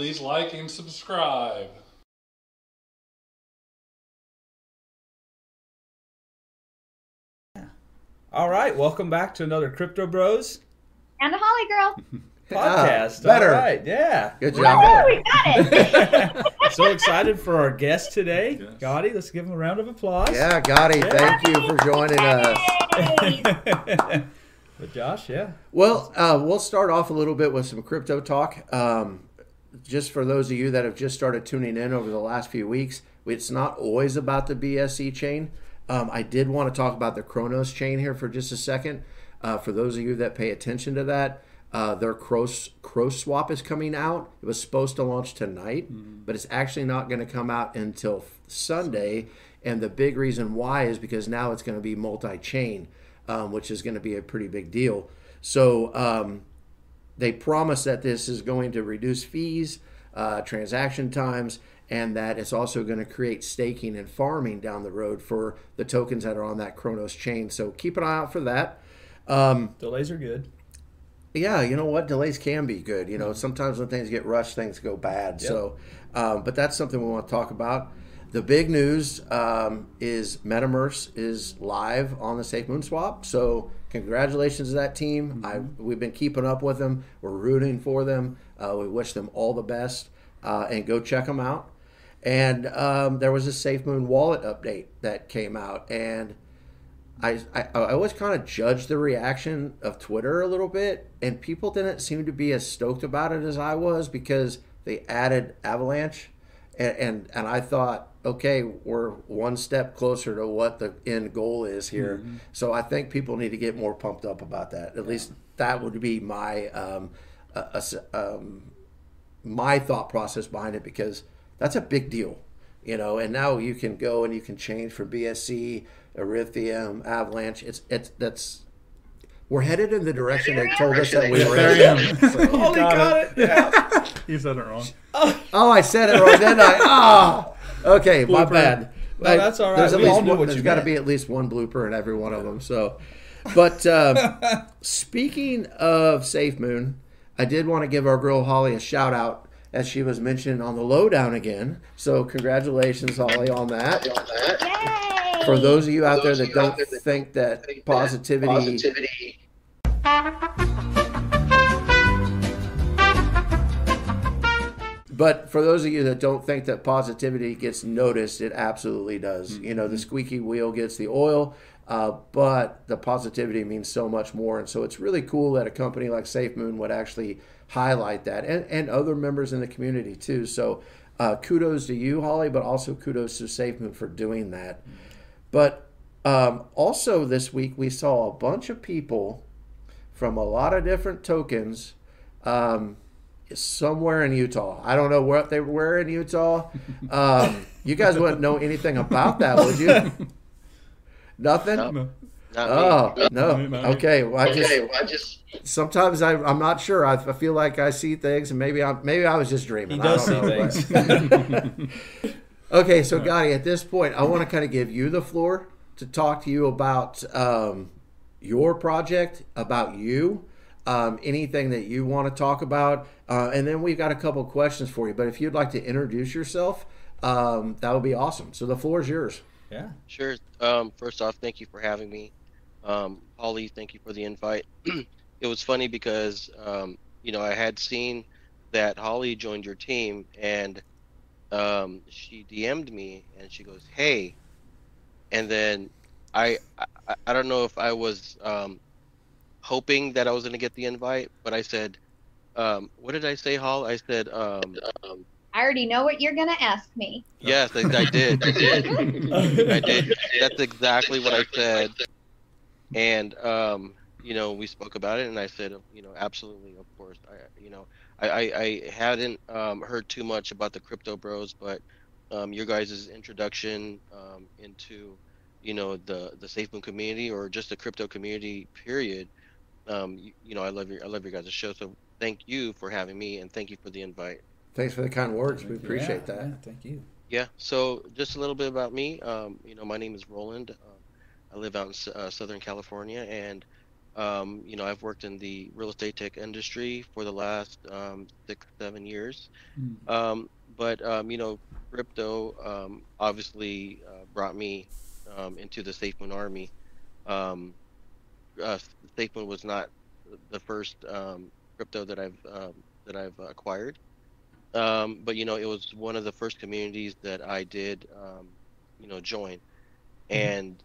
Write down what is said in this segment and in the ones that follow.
I'm Caleb. Please like and subscribe. All right, welcome back to another Crypto Bros And a Holly girl. podcast. better. All right, yeah. Good Woo, job. we got it. so excited for our guest today, Yes. Gotti. Let's give him a round of applause. Yeah, Gotti, thank you for joining us. Yay. but Josh, yeah. Well, uh, we'll start off a little bit with some crypto talk. Um, just for those of you that have just started tuning in over the last few weeks, it's not always about the BSC chain. Um, I did want to talk about the Cronos chain here for just a second. Uh, for those of you that pay attention to that, uh, their Cross, Cross swap is coming out. It was supposed to launch tonight, but it's actually not going to come out until Sunday. And the big reason why is because now it's going to be multi chain, um, which is going to be a pretty big deal. So, um, they promise that this is going to reduce fees, uh, transaction times, and that it's also going to create staking and farming down the road for the tokens that are on that Cronos chain. So keep an eye out for that. Um, Delays are good. yeah, you know what? Delays can be good. You know, sometimes when things get rushed, things go bad. So, um, but that's something we want to talk about. The big news um, is MetaMerse is live on the Safe Moon Swap. So, congratulations to that team. I we've been keeping up with them. We're rooting for them. Uh, we wish them all the best, uh, and go check them out. And um, there was a Safe Moon wallet update that came out, and I, I, I always kind of judge the reaction of Twitter a little bit, and people didn't seem to be as stoked about it as I was because they added Avalanche, and and, and I thought, okay, we're one step closer to what the end goal is here. So I think people need to get more pumped up about that. At least that would be my um, a s- um, my thought process behind it because that's a big deal, you know. And now you can go and you can change from BSC, Ethereum, Avalanche. It's it's that's we're headed in the direction they told us that we were in. So- Holy got, it. Yeah. You said it wrong. oh, I said it wrong, didn't I? Oh, okay, my Blooper. bad. No, that's all right. There's at We least all knew one, what there's you got to meant. be at least one blooper in every one of them. So, but uh, speaking of Safe Moon, I did want to give our girl Holly a shout out as she was mentioned on the lowdown again. So, congratulations, Holly, on that. Yay. For those of you out there that don't think that positivity But for those of you that don't think that positivity gets noticed, it absolutely does. You know, the squeaky wheel gets the oil, uh, but the positivity means so much more. And so it's really cool that a company like SafeMoon would actually highlight that and, and other members in the community too. So uh, kudos to you, Holly, but also kudos to SafeMoon for doing that. But um, also this week, we saw a bunch of people from a lot of different tokens. Um, somewhere in Utah. I don't know what they were in Utah. Um, you guys wouldn't know anything about that, would you? Nothing. No. Not Oh me. no. Me, not me. Okay. Well, I just Okay, well, I just sometimes I, I'm not sure. I, I feel like I see things, and maybe I maybe I was just dreaming. He does I see don't know, but- things. Okay, so Gotti, at this point, I want to kind of give you the floor to talk to you about um, your project, about you, um, anything that you want to talk about, uh, and then we've got a couple questions for you. But if you'd like to introduce yourself, um, that would be awesome. So the floor is yours. yeah. sure. Um, first off, thank you for having me. Um, Holly, thank you for the invite. it was funny because um, you know I had seen that Holly joined your team, and um, she DM'd me, and she goes, "Hey," and then I I, I don't know if I was um, hoping that I was going to get the invite, but I said, um, "What did I say, Hall?" I said, um, um, I already know what you're gonna ask me. "Yes, I, I did. I did." I did. That's exactly what I said. And um, you know, we spoke about it, and I said, you know, absolutely, of course. I, you know, I, I, I hadn't um, heard too much about the crypto bros, but um, your guys' introduction um, into, you know, the the SafeMoon community or just the crypto community, period. Um, you, you know, I love your I love your guys' show. So thank you for having me, and thank you for the invite. Thanks for the kind words. We appreciate Yeah, that. yeah, thank you. Yeah, so just a little bit about me. Um, you know, my name is Roland. Um, I live out in uh, Southern California, and Um, you know, I've worked in the real estate tech industry for the last um, six, seven years. Mm. Um, but um, you know, crypto um, obviously uh, brought me um, into the SafeMoon army. Um, uh, SafeMoon was not the first um, crypto that I've um, that I've acquired, um, but you know, it was one of the first communities that I did, um, you know, join, and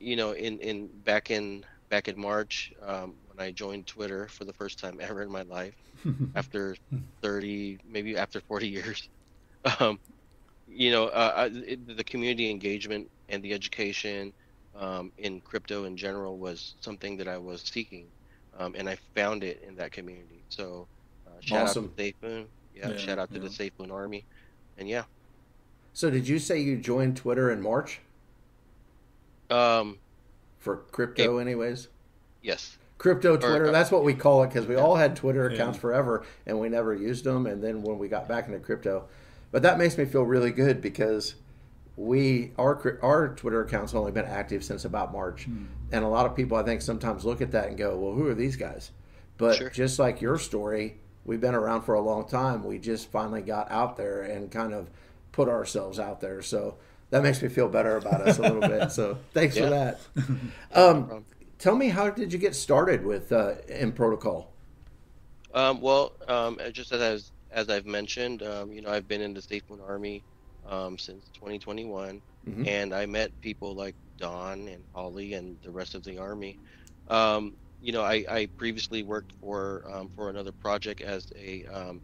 you know, in in back in back in March um, when I joined Twitter for the first time ever in my life after 30 maybe after 40 years. Um, you know uh, I- it, the community engagement and the education um, in crypto in general was something that I was seeking um, and I found it in that community. So uh, shout Awesome. out to SafeMoon yeah, Yeah, shout out to yeah. the SafeMoon army. And yeah. So did you say you joined Twitter in March? Um, for crypto, anyways? yes Crypto Twitter, uh, that's what we call it because we all had Twitter Yeah. accounts forever and we never used them. And then when we got back into crypto, but that makes me feel really good because we our our Twitter accounts only been active since about March, and a lot of people I think sometimes look at that and go, "Well, who are these guys?" But Sure. just like your story, we've been around for a long time. We just finally got out there and kind of put ourselves out there. So that makes me feel better about us a little bit. So thanks for that. Um, tell me, how did you get started with uh, M Protocol? Um, well, um, just as I was, as I've mentioned, um, you know, I've been in the SafeMoon Army um, since 2021, Mhm. and I met people like Don and Holly and the rest of the Army. Um, you know, I, I previously worked for um, for another project as a um,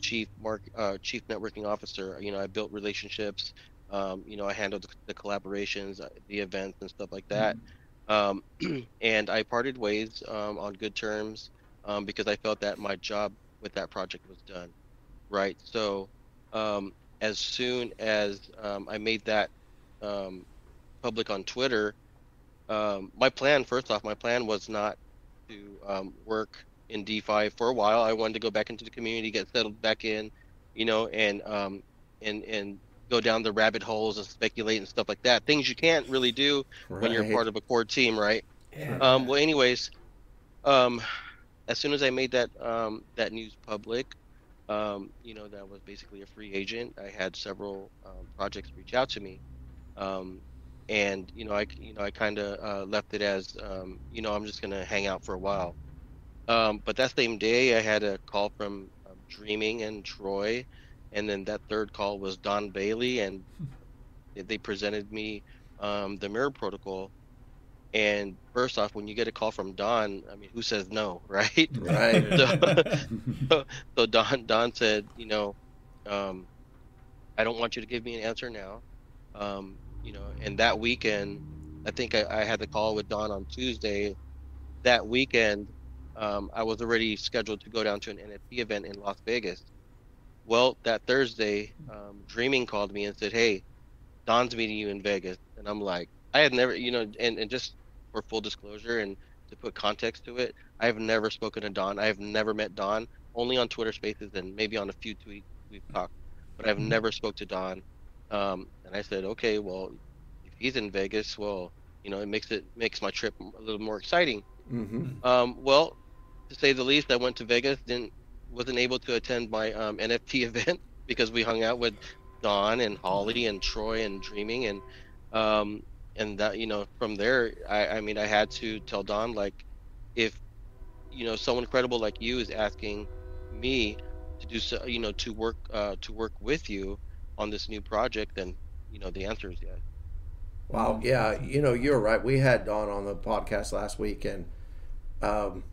chief mark uh, chief networking officer. You know, I built relationships. Um, you know, I handled the, collaborations, uh, the events, and stuff like that. Um, and I parted ways um, on good terms um, because I felt that my job with that project was done. Right. So, um, as soon as um, I made that um, public on Twitter, um, my plan, first off, my plan was not to um, work in DeFi for a while. I wanted to go back into the community, get settled back in, you know, and um, and and go down the rabbit holes and speculate and stuff like that. Things you can't really do when you're part of a core team, right? Um, well, anyways, um, as soon as I made that um, that news public, um, you know, that I was basically a free agent. I had several um, projects reach out to me, um, and you know, I you know I kind of uh, left it as um, you know I'm just gonna hang out for a while. Um, but that same day, I had a call from um, Dreaming and Troy, and then that third call was Don Bailey, and they presented me um, the Mirror Protocol. And first off, when you get a call from Don, I mean, who says no, right? Right. So, so Don Don said, you know, um, I don't want you to give me an answer now. Um, you know, and that weekend, I think I, I had the call with Don on Tuesday. That weekend, um, I was already scheduled to go down to an NFT event in Las Vegas. Well, that Thursday, um, Dreaming called me and said, "Hey, Don's meeting you in Vegas," and I'm like, I had never, you know, and, and just for full disclosure and to put context to it, I have never spoken to Don. I have never met Don, only on Twitter Spaces and maybe on a few tweets we've talked, but I've never spoke to Don. Um, and I said, okay, well, if he's in Vegas, well, you know, it makes it makes my trip a little more exciting. hmm Um, well, to say the least, I went to Vegas, didn't wasn't able to attend my um, NFT event because we hung out with Don and Holly and Troy and Dreaming and um, and that you know from there, I, I mean, I had to tell Don like, if you know someone credible like you is asking me to do so, you know, to work uh, to work with you on this new project, then you know the answer is yes. Wow. Yeah. You know, you're right. We had Don on the podcast last week, and um,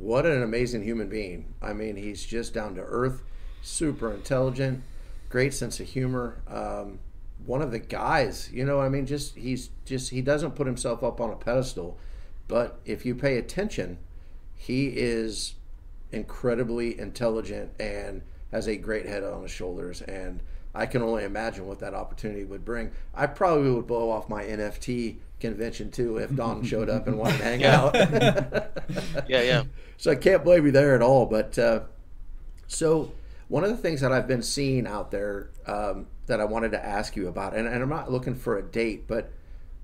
what an amazing human being. I mean, he's just down to earth, super intelligent, great sense of humor. Um, one of the guys, you know, I mean, just he's just he doesn't put himself up on a pedestal, but if you pay attention, he is incredibly intelligent and has a great head on his shoulders and I can only imagine what that opportunity would bring. I probably would blow off my NFT convention too if Don showed up and wanted to hang out. Yeah, yeah. So I can't blame you there at all. But uh, so one of the things that I've been seeing out there um, that I wanted to ask you about, and, and I'm not looking for a date, but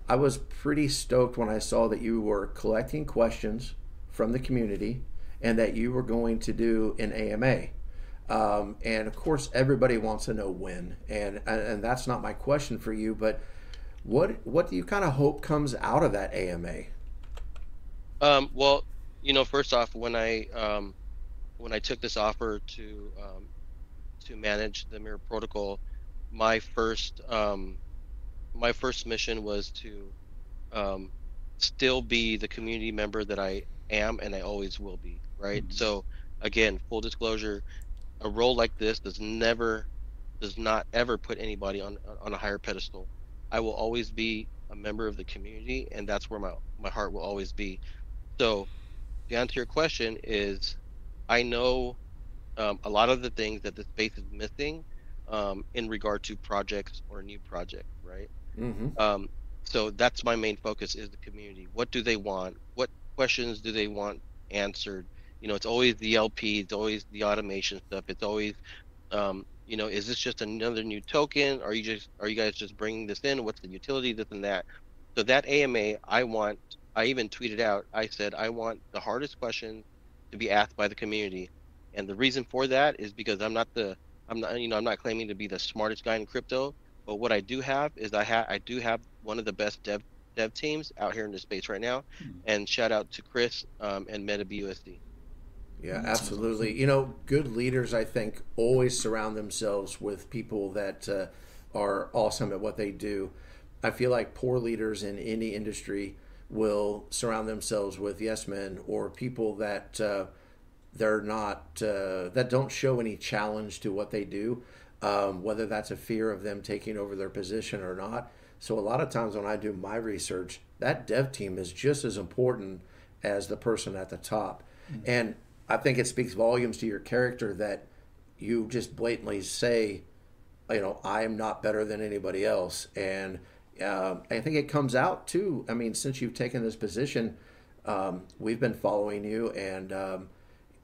I was pretty stoked when I saw that you were collecting questions from the community and that you were going to do an AMA. Um, and of course, everybody wants to know when, and and that's not my question for you. But what what do you kind of hope comes out of that AMA? Um, well, you know, first off, when I um, when I took this offer to um, to manage the Mirror Protocol, my first um, my first mission was to um, still be the community member that I am and I always will be. Right. Mm-hmm. So again, full disclosure, a role like this does never does not ever put anybody on on a higher pedestal. I will always be a member of the community, and that's where my my heart will always be. So, the answer to your question, is I know um, a lot of the things that the space is missing um, in regard to projects or new projects, right? Mm-hmm. Um, so that's my main focus is the community. What do they want? What questions do they want answered? you know, it's always the LP, it's always the automation stuff. It's always, um, you know, is this just another new token? Are you just, are you guys just bringing this in? What's the utility, this and that? So that AMA, I want, I even tweeted out, I said, I want the hardest question to be asked by the community. And the reason for that is because I'm not the, I'm not, you know, I'm not claiming to be the smartest guy in crypto, but what I do have is I have, I do have one of the best dev dev teams out here in the space right now. Mm-hmm. And shout out to Chris um, and MetaBUSD. Yeah, absolutely. You know, good leaders, I think, always surround themselves with people that uh, are awesome at what they do. I feel like poor leaders in any industry will surround themselves with yes men or people that uh, they're not uh, that don't show any challenge to what they do, um, whether that's a fear of them taking over their position or not. So a lot of times when I do my research, that dev team is just as important as the person at the top. Mm-hmm. And I think it speaks volumes to your character that you just blatantly say, you know, I am not better than anybody else. And uh, I think it comes out too. I mean, since you've taken this position, um, we've been following you and um,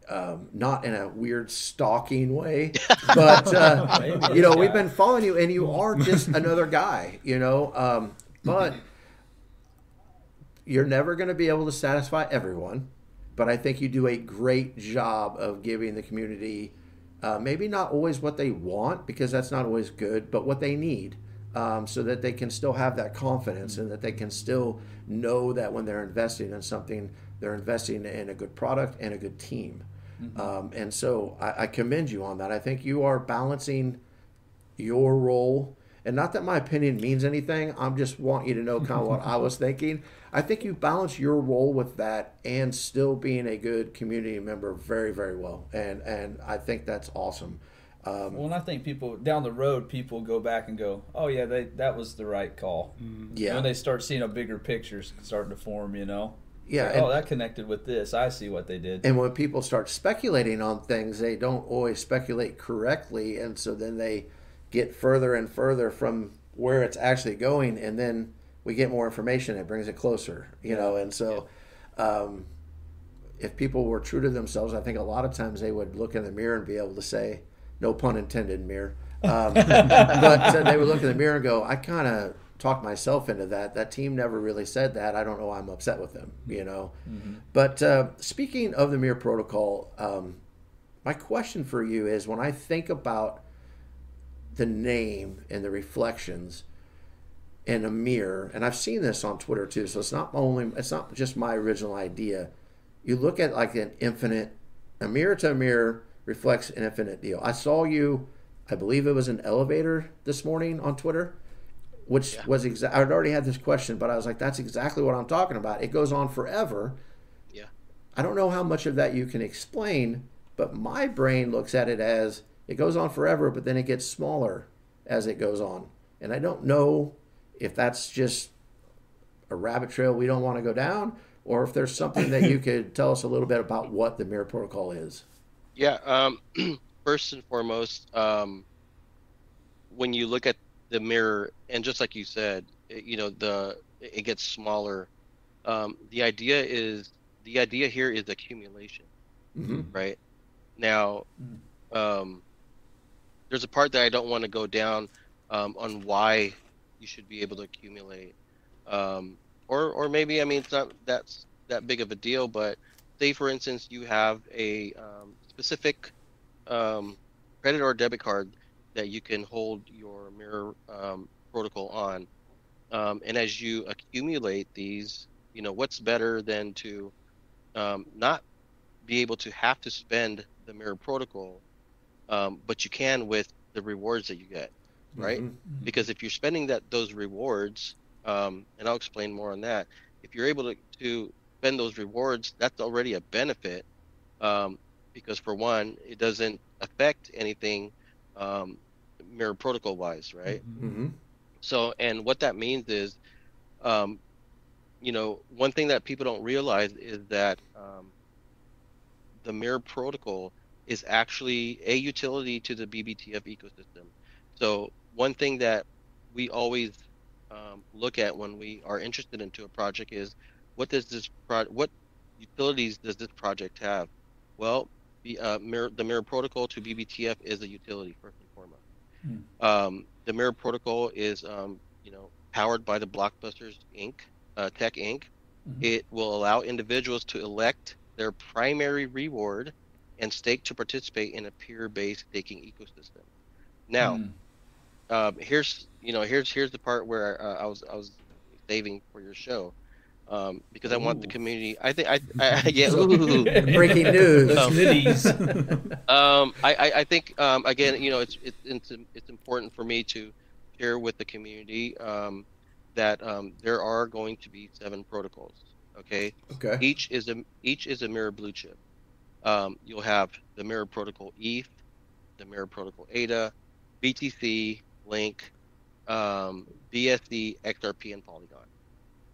um, not in a weird stalking way, but uh, you know, we've been following you, and you are just another guy, you know. Um, but you're never going to be able to satisfy everyone but I think you do a great job of giving the community uh, maybe not always what they want because that's not always good, but what they need. Um, so that they can still have that confidence and that they can still know that when they're investing in something, they're investing in a good product and a good team. Mm-hmm. Um, and so I, I, commend you on that. I think you are balancing your role. And not that my opinion means anything. I'm just want you to know kind of what I was thinking. I think you balance your role with that and still being a good community member very, very well. And and I think that's awesome. Um, well, and I think people down the road, people go back and go, "Oh yeah, they, that was the right call." Mm-hmm. Yeah. When they start seeing a bigger picture starting to form, you know. Yeah. Like, and, oh, that connected with this. I see what they did. And when people start speculating on things, they don't always speculate correctly, and so then they get further and further from where it's actually going, and then we get more information. It brings it closer, you know. And so, um, if people were true to themselves, I think a lot of times they would look in the mirror and be able to say, "No pun intended, mirror." Um, but uh, they would look in the mirror and go, "I kind of talked myself into that. That team never really said that. I don't know why I'm upset with them, you know." Mm-hmm. But uh, speaking of the mirror protocol, um, my question for you is: when I think about the name and the reflections in a mirror, and I've seen this on Twitter too. So it's not only it's not just my original idea. You look at like an infinite, a mirror to a mirror reflects an infinite deal. I saw you, I believe it was an elevator this morning on Twitter, which yeah. was exact. I'd already had this question, but I was like, that's exactly what I'm talking about. It goes on forever. Yeah. I don't know how much of that you can explain, but my brain looks at it as it goes on forever, but then it gets smaller as it goes on, and I don't know if that's just a rabbit trail we don't want to go down, or if there's something that you could tell us a little bit about what the mirror protocol is. Yeah. Um, first and foremost, um, when you look at the mirror, and just like you said, it, you know the it gets smaller. Um, the idea is the idea here is accumulation, mm-hmm. right? Now, mm-hmm. um, there's a part that I don't want to go down um, on why you should be able to accumulate. um, or or maybe I mean it's not that's that big of a deal, but say for instance you have a um, specific um, credit or debit card that you can hold your mirror um, protocol on, um, and as you accumulate these, you know what's better than to not be able to have to spend the mirror protocol, um, but you can with the rewards that you get, right? Mhm. Because if you're spending that those rewards, um, and I'll explain more on that. If you're able to, to spend those rewards, that's already a benefit. Um, because for one, it doesn't affect anything um, mirror protocol wise, right? Mm-hmm. So, and what that means is, um, you know, one thing that people don't realize is that um, the mirror protocol is actually a utility to the BBTF ecosystem. So, one thing that we always um, look at when we are interested into a project is what does this pro- what utilities does this project have? Well, the uh, mirror the mirror protocol to BBTF is a utility first and foremost. Um, the mirror protocol is um, you know powered by the Blockbusters Inc. Uh, Tech Inc. Mhm. It will allow individuals to elect their primary reward and stake to participate in a peer-based staking ecosystem. Now, Mm. um, here's you know here's here's the part where uh, I was I was saving for your show um, because I want the community. I think I, I yeah. Breaking news. Um. Um, I, I, I think um, again, you know, it's it's it's it's important for me to share with the community um, that um, there are going to be seven protocols. Okay, okay. each is a each is a mirror blue chip. Um, you'll have the mirror protocol ETH, the mirror protocol ADA, BTC, Link, um, BSD, XRP, and Polygon.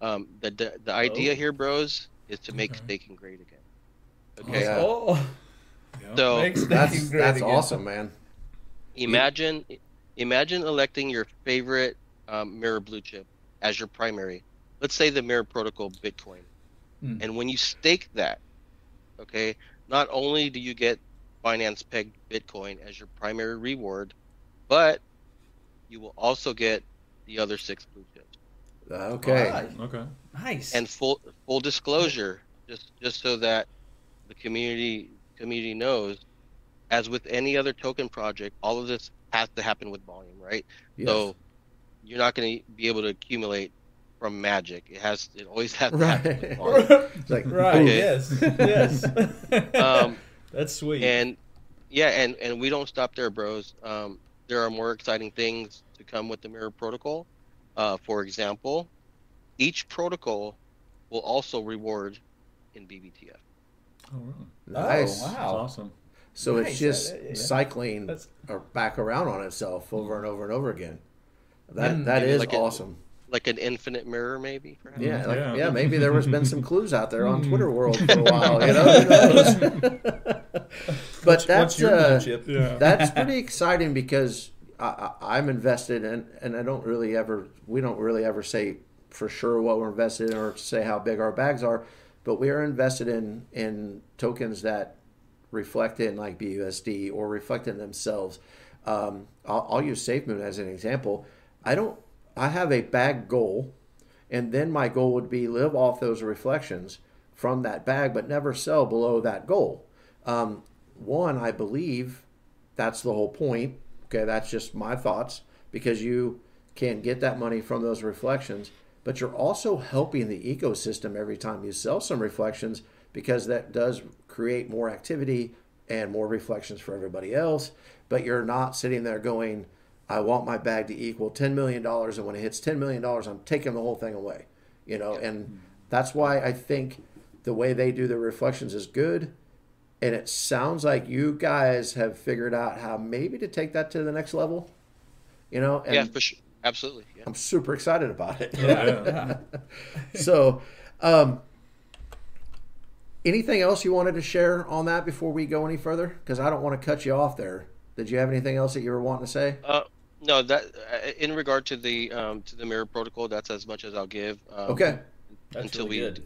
Um, the, the the idea Oh. here, bros, is to make Okay. staking great again. Okay, Oh, Yeah. so makes That's great that's again. awesome, man. imagine imagine electing your favorite um, mirror blue chip as your primary let's say the mirror protocol bitcoin Hmm. and when you stake that okay not only do you get binance peg bitcoin as your primary reward but you will also get the other six blue chips okay. Alright. Okay. Nice. and full full disclosure just just so that the community community knows as with any other token project all of this has to happen with volume right Yes. so you're not going to be able to accumulate from magic it has it always has to happen with Right. volume. It's like right. Okay. Yes. Yes. um That's sweet. and yeah and and we don't stop there bros um there are more exciting things to come with the mirror protocol uh for example each protocol will also reward in bbtf Oh, really? nice. Oh, That's wow. awesome. So Nice. it's just Uh, yeah. cycling That's or back around on itself over and over and over again. That Mm. that Maybe is like a- awesome. Like an infinite mirror maybe perhaps Yeah, like, Yeah. yeah, Maybe there was been some clues out there on Mm. Twitter world for a while. You know, who knows? but what's, that's what's your uh. Yeah. that's pretty exciting because I, I, I'm invested in, and I don't really ever, we don't really ever say for sure what we're invested in or say how big our bags are, but we are invested in in tokens that reflect in like BUSD or reflect in themselves. Um, I'll, I'll use SafeMoon as an example. I don't, I have a bag goal, and then my goal would be live off those reflections from that bag, but never sell below that goal. Um, one, I believe that's the whole point. Okay, that's just my thoughts because you can get that money from those reflections, but you're also helping the ecosystem every time you sell some reflections because that does create more activity and more reflections for everybody else. But you're not sitting there going, I want my bag to equal $10 million, and when it hits $10 million, I'm taking the whole thing away. You know, and that's why I think the way they do the reflections is good and it sounds like you guys have figured out how maybe to take that to the next level you know? And yeah for sure. Absolutely yeah. I'm super excited about it. Yeah. so um, anything else you wanted to share on that before we go any further? Because i don't want to cut you off there. Did you have anything else that you were wanting to say? Uh, no, that uh, in regard to the um, to the mirror protocol, that's as much as I'll give. Um, okay That's until really we do,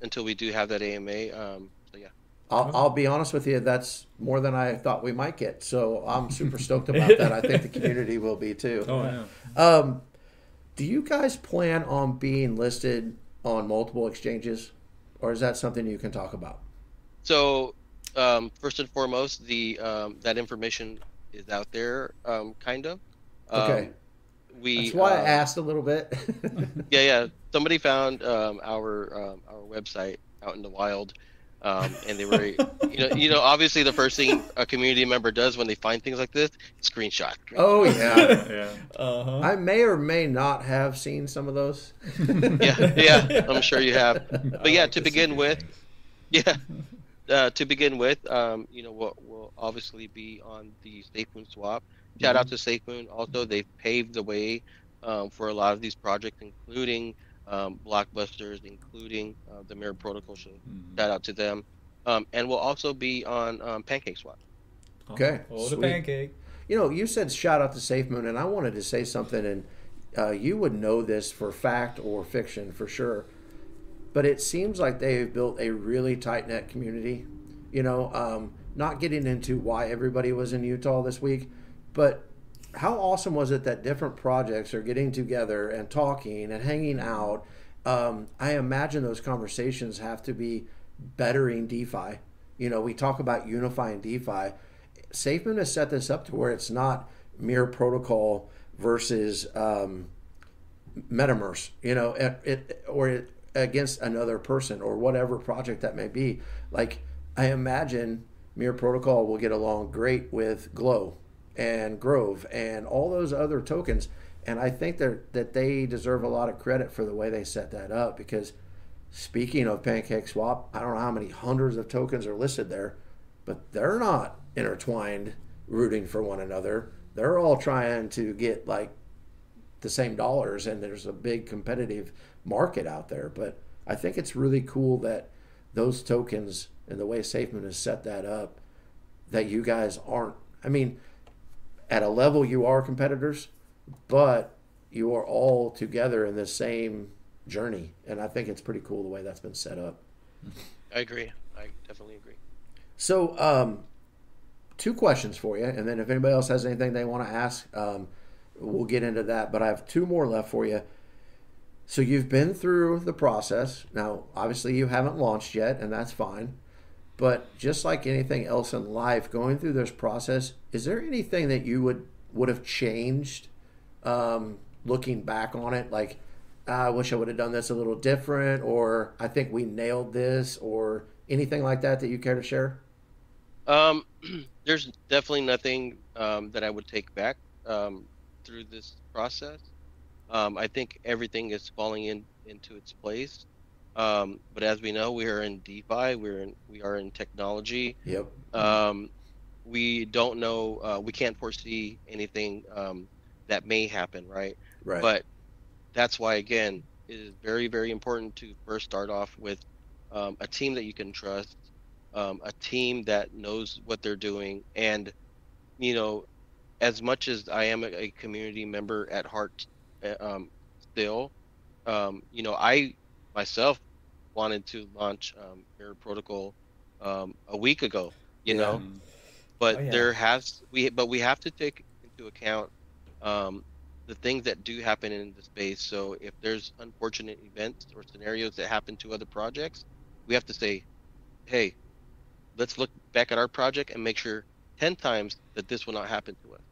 until we do have that AMA. Um, so yeah. I'll, I'll be honest with you that's more than i thought we might get so i'm super stoked about that i think the community will be too Oh, yeah. Um, Do you guys plan on being listed on multiple exchanges, or is that something you can talk about? So, um, first and foremost, the um, that information is out there, um, kind of. Okay. Um, we. That's why I um, asked a little bit. Yeah, yeah. Somebody found um, our um, our website out in the wild, um, and they were, you know, you know, obviously the first thing a community member does when they find things like this, screenshot. oh yeah. yeah. Uh huh. I may or may not have seen some of those. yeah, yeah, I'm sure you have. But yeah, like to to begin with, things. yeah, uh, to begin with, um, you know, we'll, we'll obviously be on the SafeMoon swap. Shout out to SafeMoon. Also, they've paved the way um, for a lot of these projects, including um, blockbusters, including uh, the Mirror Protocol. So Mm-hmm. shout out to them. Um, and we'll also be on um, Pancake Swap. Okay, Oh, the pancake. You know, you said shout out to SafeMoon, and I wanted to say something, and uh, you would know this for fact or fiction for sure. But it seems like they've built a really tight knit community. You know, um, not getting into why everybody was in Utah this week, but how awesome was it that different projects are getting together and talking and hanging out? Um, I imagine those conversations have to be bettering DeFi. You know, we talk about unifying DeFi. SafeMoon has set this up to where it's not mirror protocol versus um, you know, it, it or it, against another person or whatever project that may be. Like I imagine Mirror Protocol will get along great with Glow and Grove and all those other tokens, and I think that that they deserve a lot of credit for the way they set that up. Because speaking of Pancake Swap, I don't know how many hundreds of tokens are listed there, but they're not intertwined, rooting for one another. They're all trying to get like the same dollars and there's a big competitive market out there but i think it's really cool that those tokens and the way SafeMoon has set that up that you guys aren't i mean at a level you are competitors but you are all together in the same journey and i think it's pretty cool the way that's been set up I agree. I definitely agree. so um, two questions for you and then if anybody else has anything they want to ask um, we'll get into that. But I have two more left for you. So you've been through the process. Now, obviously, you haven't launched yet, and that's fine. But just like anything else in life, going through this process, is there anything that you would would have changed, um, looking back on it? Like, "Ah, I wish I would have done this a little different, or I think we nailed this, or anything like that that you care to share? Um, there's definitely nothing um, that I would take back um, through this process. Um, I think everything is falling in into its place. Um, but as we know, we are in DeFi. We're in we are in technology. Yep. Um, we don't know. Uh, we can't foresee anything um, that may happen, right? Right. But that's why, again, it is very, very important to first start off with um, a team that you can trust, um, a team that knows what they're doing, and you know, as much as I am a, community member at heart, uh, um, still, um, you know, I myself wanted to launch um, Mirror Protocol um, a week ago, you Yeah. know, but Oh, yeah. there has we but we have to take into account um, the things that do happen in the space. So if there's unfortunate events or scenarios that happen to other projects, we have to say, hey, let's look back at our project and make sure 10 times that this will not happen to us.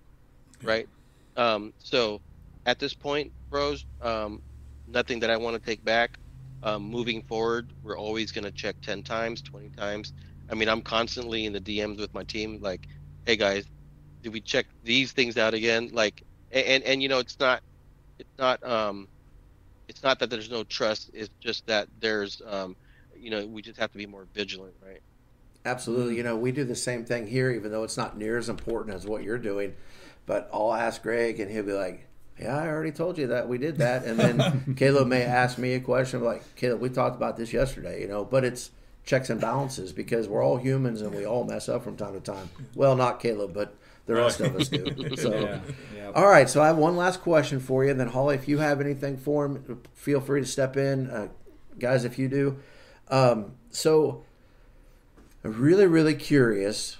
Right? Um, so at this point, bros, um, nothing that I want to take back. Um, moving forward, we're always going to check 10 times, 20 times. I mean, I'm constantly in the DMs with my team, like, hey guys, did we check these things out again? Like, and, and, and you know, it's not, it's not, um, it's not that there's no trust. It's just that there's, um, you know, we just have to be more vigilant, right? Absolutely. You know, we do the same thing here, even though it's not near as important as what you're doing. But I'll ask Greg, and he'll be like, "Yeah, I already told you that we did that." And then Caleb may ask me a question like, "Caleb, we talked about this yesterday," you know. But it's checks and balances because we're all humans and we all mess up from time to time. Well, not Caleb, but the rest of us do. So. Yeah. yeah. All right, so I have one last question for you. And then Holly, if you have anything for him, feel free to step in, uh, guys. If you do, um, so I'm really, really curious.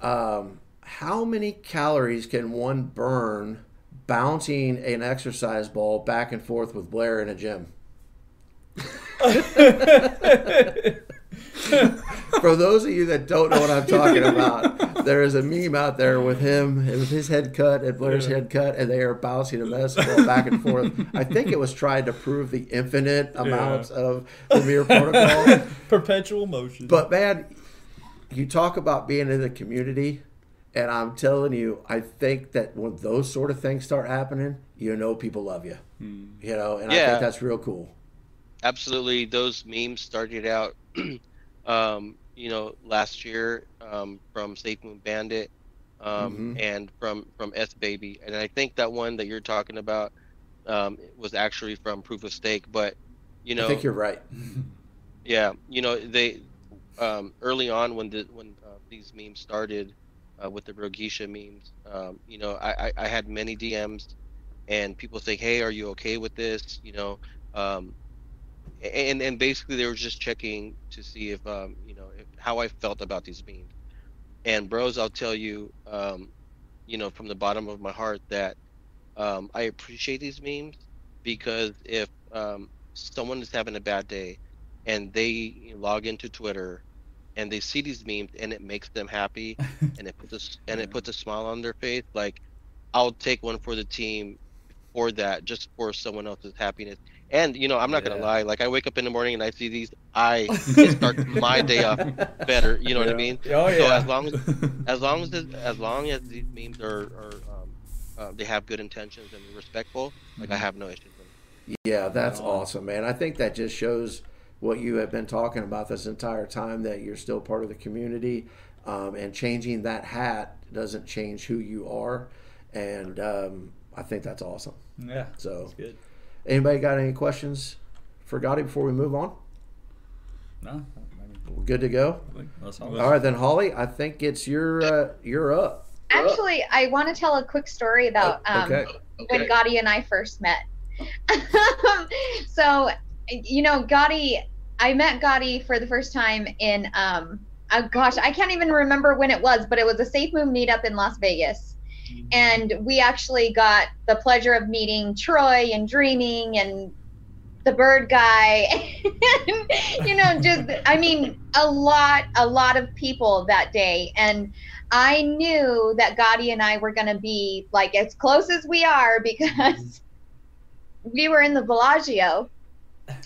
Um, how many calories can one burn bouncing an exercise ball back and forth with Blair in a gym. For those of you that don't know what I'm talking about, there is a meme out there with him with his head cut and Blair's head cut, and they are bouncing a medicine ball back and forth. I think it was trying to prove the infinite amounts of the mirror protocol. Perpetual motion. But man, you talk about being in the community, and I'm telling you, I think that when those sort of things start happening, you know people love you. You know, and I think that's real cool. absolutely those memes started out um, you know last year um, from safe moon bandit um, Mhm. and from from s baby and i think that one that you're talking about um, was actually from proof of stake but you know I think you're right. yeah you know they um, early on when the when uh, these memes started uh, with the Rogisha memes um, you know I, I i had many dms and people say hey are you okay with this you know um, and and basically they were just checking to see if um you know if, how I felt about these memes. And bros, I'll tell you, um, you know, from the bottom of my heart that um, I appreciate these memes because if um, someone is having a bad day and they log into Twitter and they see these memes and it makes them happy and it puts a, s- and it puts a smile on their face, like I'll take one for the team for that, just for someone else's happiness. And you know, I'm not gonna lie. Like I wake up in the morning and I see these, I start my day off better. You know what I mean? Oh yeah. So as long as as long as it- as long as these memes are, are um, uh, they have good intentions and respectful, like I have no issues with. Them. Yeah, that's Right on. awesome, man. I think that just shows what you have been talking about this entire time that you're still part of the community, um, and changing that hat doesn't change who you are, and um, I think that's awesome. yeah. So, That's good. anybody got any questions for Gotti before we move on? No, We're good to go. I think that's all. All right, then, Holly. I think it's your uh, you're up. Actually, I want to tell a quick story about um, okay. when Gotti and I first met. so, you know, Gotti, I met Gotti for the first time in, um, oh gosh, I can't even remember when it was, but it was a Safe Moon meetup in Las Vegas. Mm-hmm. And we actually got the pleasure of meeting Troy and Dreaming and the bird guy. you know, just, I mean, a lot, a lot of people that day. And I knew that Gotti and I were going to be like as close as we are because mm-hmm. we were in the Bellagio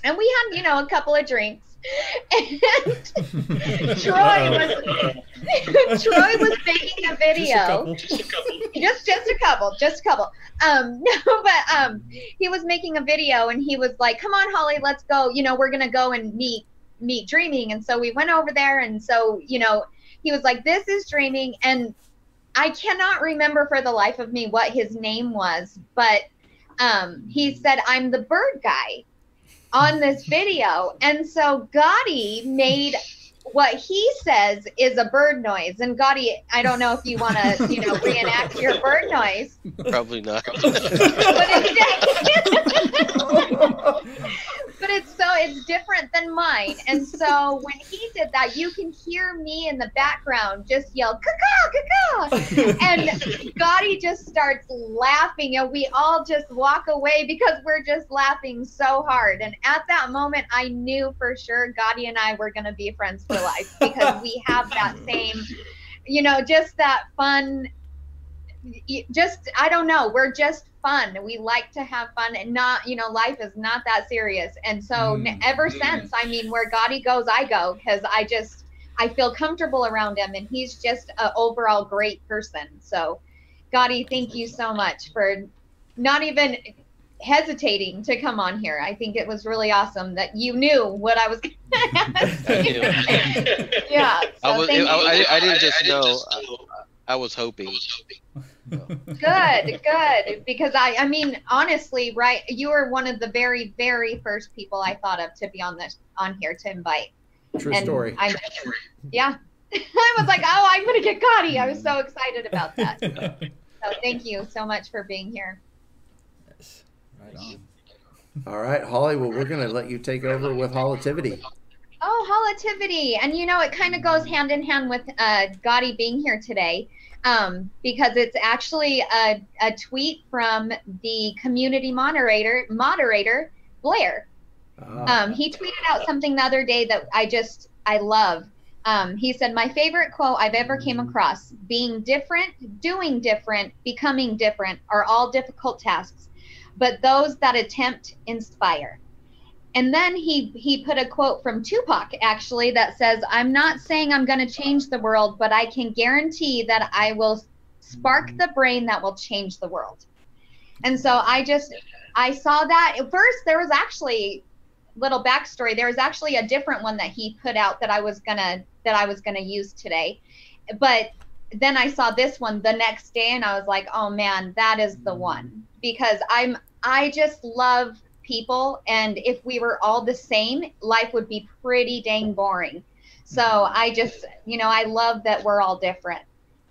and we had, you know, a couple of drinks. And Troy was Troy was making a video. Just a couple. just just a couple just a couple. Um no but um he was making a video and he was like come on holly let's go. You know we're gonna go and meet meet dreaming. And so we went over there and so you know he was like this is dreaming. And i cannot remember for the life of me what his name was but um he said i'm the bird guy on this video and so gotti made what he says is a bird noise. And Gotti, I don't know if you want to, you know, reenact your bird noise, Probably not. but it's but it's so it's different than mine. And so when he did that, you can hear me in the background just yell caca caca, and Gotti just starts laughing, and we all just walk away because we're just laughing so hard. And at that moment, I knew for sure Gotti and I were going to be friends for life because we have that same, you know, just that fun. Just I don't know, we're just fun. We like to have fun, and not you know, life is not that serious. And so Mm. ever since, I mean, where Gotti goes, I go because I just I feel comfortable around him, and he's just an overall great person. So, Gotti, thank you so much for not even hesitating to come on here. I think it was really awesome that you knew what I was going to ask Thank you. you. yeah. So I was. thank I, you. I, I didn't just know. I, I was hoping. Good, good. Because I, I mean, honestly, right? You were one of the very, very first people I thought of to be on this on here to invite. True and story. I'm, yeah. I was like, oh, I'm gonna get Gotti. I was so excited about that. So thank you so much for being here. Yes. Right on. All right, Holly. Well, we're gonna let you take over with Hollitivity. Oh, Hollitivity. And you know, it kind of goes hand in hand with uh, Gotti being here today. Um, because it's actually a, a tweet from the community moderator moderator Blair. Oh. Um, he tweeted out something the other day that I just I love. Um, he said, "My favorite quote I've ever came across: being different, doing different, becoming different are all difficult tasks, but those that attempt inspire." And then he he put a quote from Tupac actually that says, "I'm not saying I'm going to change the world, but I can guarantee that I will spark mm-hmm. the brain that will change the world." And so I just I saw that at first there was actually little backstory. There was actually a different one that he put out that I was gonna that I was gonna use today, but then I saw this one the next day and I was like, oh man, that is the mm-hmm. one because I'm I just love people and if we were all the same life would be pretty dang boring. So i just you know i love that we're all different.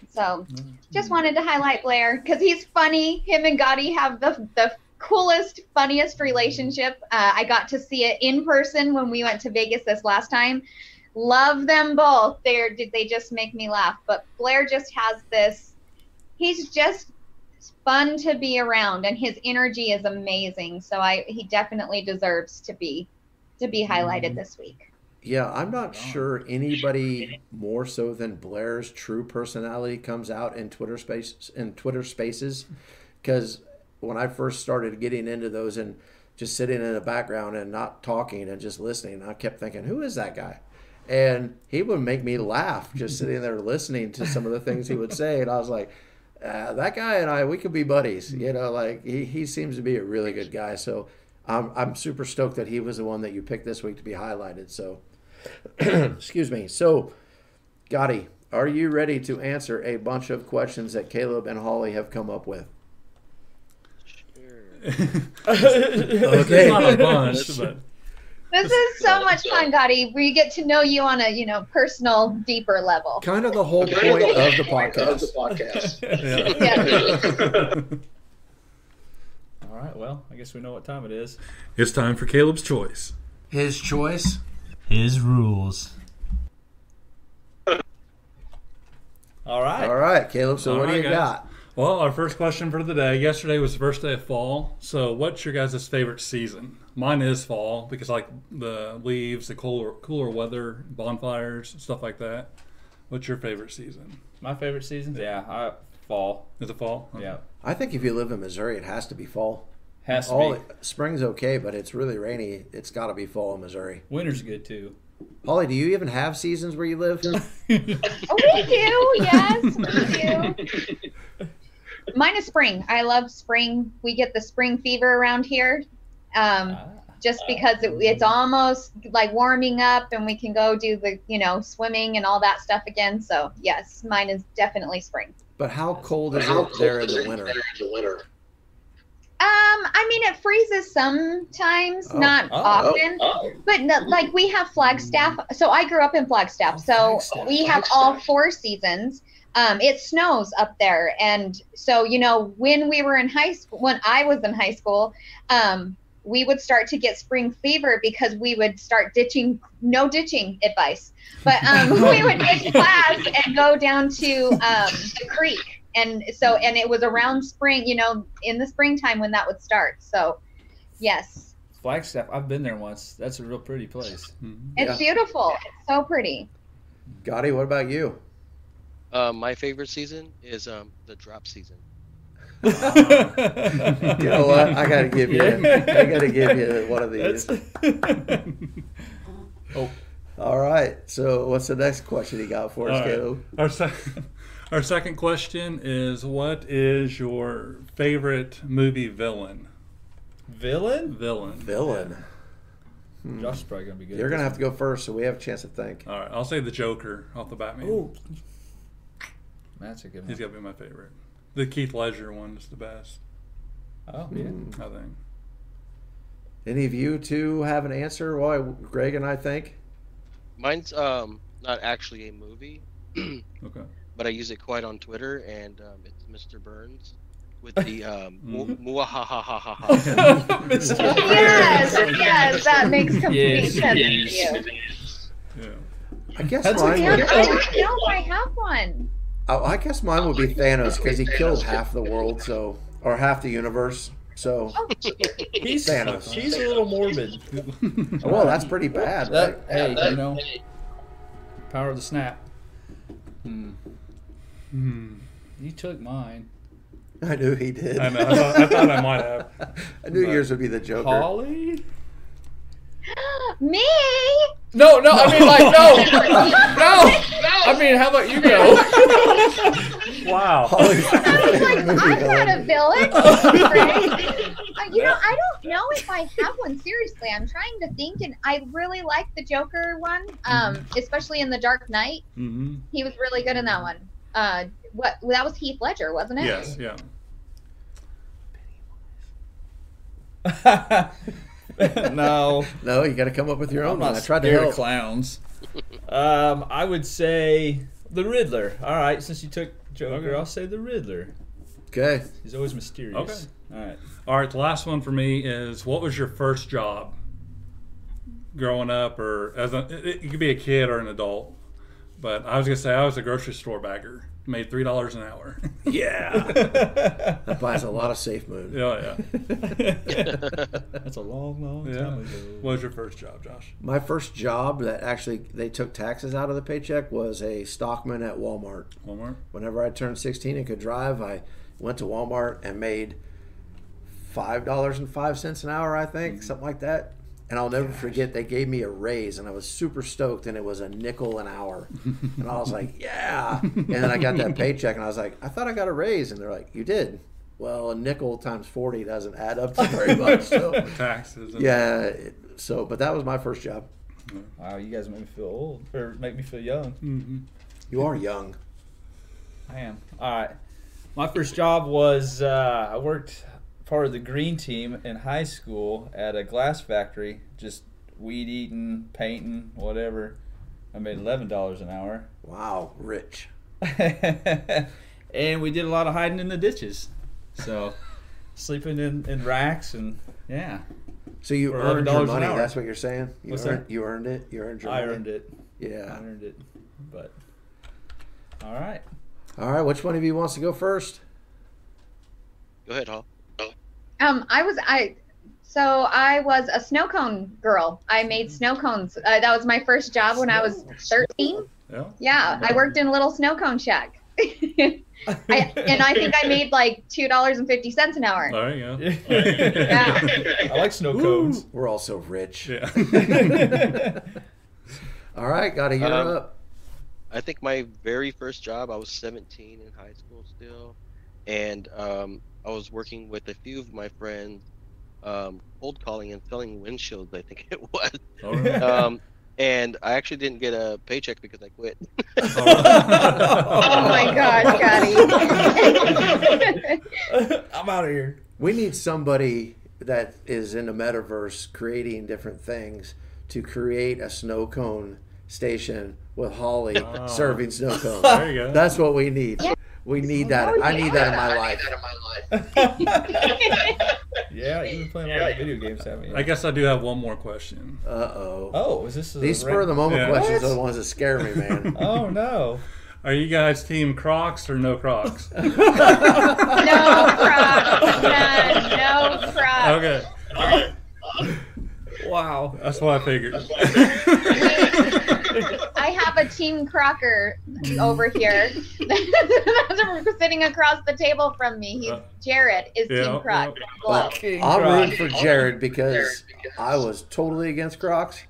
So just wanted to highlight blair because he's funny. Him and gotti have the, the coolest funniest relationship. Uh, i got to see it in person when we went to vegas this last time. Love them both. They're did they just make me laugh? But blair just has this he's just fun to be around and his energy is amazing. So I he definitely deserves to be to be highlighted mm-hmm. this week. Yeah, I'm not sure anybody more so than Blair's true personality comes out in Twitter spaces in Twitter spaces cuz when I first started getting into those and just sitting in the background and not talking and just listening, I kept thinking, who is that guy? And he would make me laugh just sitting there listening to some of the things he would say. And I was like, uh, that guy and I, we could be buddies. You know, like he, he seems to be a really good guy. So I'm, I'm super stoked that he was the one that you picked this week to be highlighted. So, excuse me. So, Gotti, are you ready to answer a bunch of questions that Caleb and Holly have come up with? Sure. okay. not a bunch, but this is so much fun, Gotti. We get to know you on a you know personal, deeper level. Kind of the whole point of the podcast. Of the podcast. All right. Well, I guess we know what time it is. It's time for Caleb's choice. His choice. His rules. All right. All right, Caleb. So All what right, do you guys. got? Well, our first question for the day. Yesterday was the first day of fall. So, what's your guys' favorite season? Mine is fall because like the leaves, the cooler cooler weather, bonfires, stuff like that. What's your favorite season? My favorite season? Yeah, I, fall. Is it fall? Okay. Yeah. I think if you live in Missouri, it has to be fall. Has to All, be. Spring's okay, but it's really rainy. It's got to be fall in Missouri. Winter's good too. Holly, do you even have seasons where you live? oh, we do. Yes, we do. Mine is spring. I love spring. We get the spring fever around here. Um, ah. just because it, it's almost like warming up and we can go do the, you know, swimming and all that stuff again. So, yes, mine is definitely spring. But how cold is it there in the winter? Um, I mean, it freezes sometimes, oh, not oh, often, oh, oh. but no, like we have Flagstaff. So I grew up in Flagstaff, oh, so Flagstaff, we have Flagstaff. all four seasons. Um, it snows up there, and so you know when we were in high school, when I was in high school, um, we would start to get spring fever because we would start ditching, no ditching advice, but um, we would ditch class and go down to um, the creek. And so and it was around spring you know in the springtime when that would start. So yes. Flagstaff i've been there once. That's a real pretty place. Mm-hmm. it's yeah. beautiful. It's so pretty. Gotti what about you? Uh, my favorite season is um, the drop season you know what i gotta give you i gotta give you one of these oh all right so what's the next question you got for us caleb our second our second question is What is your favorite movie villain? Villain? Villain. Villain. Hmm. Josh is probably going to be good. You're going to have to go first, so we have a chance to think. All right, I'll say the Joker off the Batman. Ooh. That's a good one. He's got to be my favorite. The Heath Ledger one is the best. Oh, yeah. I think. Any of you two have an answer why Greg and I think? Mine's um not actually a movie. okay but I use it quite on Twitter, and um, it's Mr. Burns with the um, muahahahaha. yes, yes, that makes complete yes, sense yes. to you. Yeah. I guess That's mine. I, I don't I have one. Oh, I guess mine would be Thanos because he killed half the world, so or half the universe. So, Oh, He's Thanos. he's a little morbid. well, that's pretty bad, right? That hey, you know, power of the snap. Hmm. You took mine. I knew he did. I know. I thought I, thought I might have. I knew But- yours would be the Joker. Holly? Me? No, no, I mean like no, no. I mean, how about you go? Wow. Holly's I was like, I'm not a villain. Right? Uh, you know, I don't know if I have one. Seriously, I'm trying to think, and I really like the Joker one, um, especially in The Dark Knight. hmm He was really good in that one. Uh, what that was Heath Ledger, wasn't it? Yes. Yeah. no, No, you got to come up with your own I'm one. I tried to scared of help. clowns. Um, I would say the Riddler. All right, since you took Joker, Okay. I'll say the Riddler. Okay. He's always mysterious. Okay. All right. All right. The last one for me is: What was your first job? Growing up, or as a, it, it could be a kid or an adult. But I was gonna say I was a grocery store bagger. Made three dollars an hour. Yeah. That buys a lot of SafeMoon. yeah, yeah. That's a long, long Yeah. time ago. What was your first job, Josh? My first job that actually they took taxes out of the paycheck was a stockman at Walmart. Walmart. Whenever I turned 16 and could drive, I went to Walmart and made five dollars and five cents an hour, I think, mm-hmm. something like that. And I'll never forget they gave me a raise, and I was super stoked, and it was a nickel an hour, and I was like, "Yeah!" And then I got that paycheck, and I was like, "I thought I got a raise," and they're like, "You did." Well, a nickel times forty doesn't add up to very much. So, Taxes. and- yeah. it- So, but that was my first job. Wow, you guys make me feel old, or make me feel young. Mhm. You are young. I am. All right. My first job was uh, I worked part of the green team in high school at a glass factory, just weed eating, painting, whatever. I made eleven dollars an hour, Wow, rich. and we did a lot of hiding in the ditches. So, sleeping in, in racks and yeah, So you For earned your money. That's what you're saying. You What's earned, that? You earned it. You earned your I money. earned it. Yeah, I earned it. But all right. All right. Which one of you wants to go first? Go ahead, Hall. Um, I was I. So I was a snow cone girl. I made snow cones. Uh, that was my first job when I was 13. Yeah. Yeah, I worked in a little snow cone shack. I, and I think I made like two dollars and fifty cents an hour. There you go. I like snow cones. We're all so rich. Yeah. All right. Got to hear Um, up. I think my very first job, I was 17 in high school still, and um, I was working with a few of my friends, um, cold calling and selling windshields. I think it was. All right. Um, and I actually didn't get a paycheck because I quit. Oh my gosh, Gotti. I'm out of here. We need somebody that is in the metaverse creating different things to create a snow cone station with Holly Oh. serving snow cones. There you go. That's what we need. We need that. I need that in my life. Yeah, you've been playing a lot of video games, haven't you? I guess I do have one more question. Uh oh. oh, is this a These reg- spur of the moment Yeah. questions What? are the ones that scare me, man. Oh no. Are you guys team Crocs or no Crocs? no Crocs. None. No Crocs. Okay. Wow. That's what I figured. I have a Team Crocker over here. sitting across the table from me. He's Uh, Jared is yeah, Team Croc. yeah. Well, I'm Croc. rooting for Jared because I was totally against Crocs.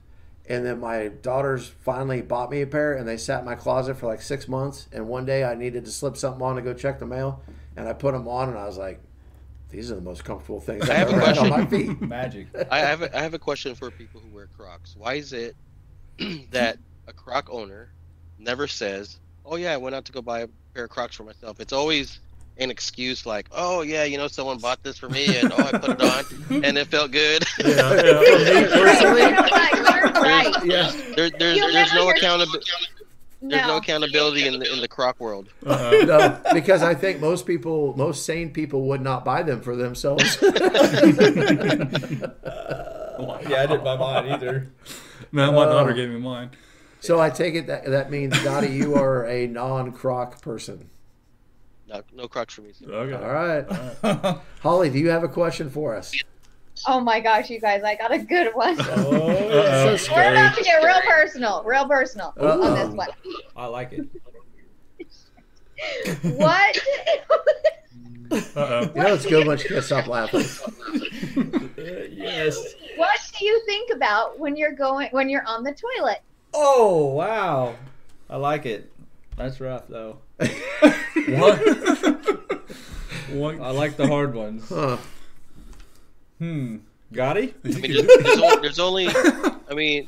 And then my daughters finally bought me a pair and they sat in my closet for like six months. And one day I needed to slip something on to go check the mail. And I put them on and I was like, these are the most comfortable things I I've have a ever had on my question. feet. Magic. I have a, I have a question for people who wear Crocs. Why is it that a Croc owner never says, "Oh yeah, I went out to go buy a pair of Crocs for myself"? It's always an excuse like, "Oh yeah, you know, someone bought this for me, and oh, I put it on, and it felt good." Yeah, yeah. you know what? Yeah. there, there's there's no accountability. There's no No. accountability in the in the Croc world. Uh-huh. No, because I think most people, most sane people would not buy them for themselves. Yeah, I didn't buy mine either. No, my Oh. daughter gave me mine. So I take it that that means Gotti, you are a non-croc person. No, no Crocs for me. sir. Okay. All right, Holly, do you have a question for us? Oh my gosh, you guys, I got a good one. oh, Uh-oh. So We're about to get real personal, real personal on Uh-oh. this one. I like it. What? Uh-oh. You know it's good once you can't stop laughing. yes. what do you think about when you're going when you're on the toilet? Oh wow, I like it. That's rough though. What? what? I like the hard ones. Huh. Hmm. Gotti? I mean, there's, there's, only, there's only, I mean,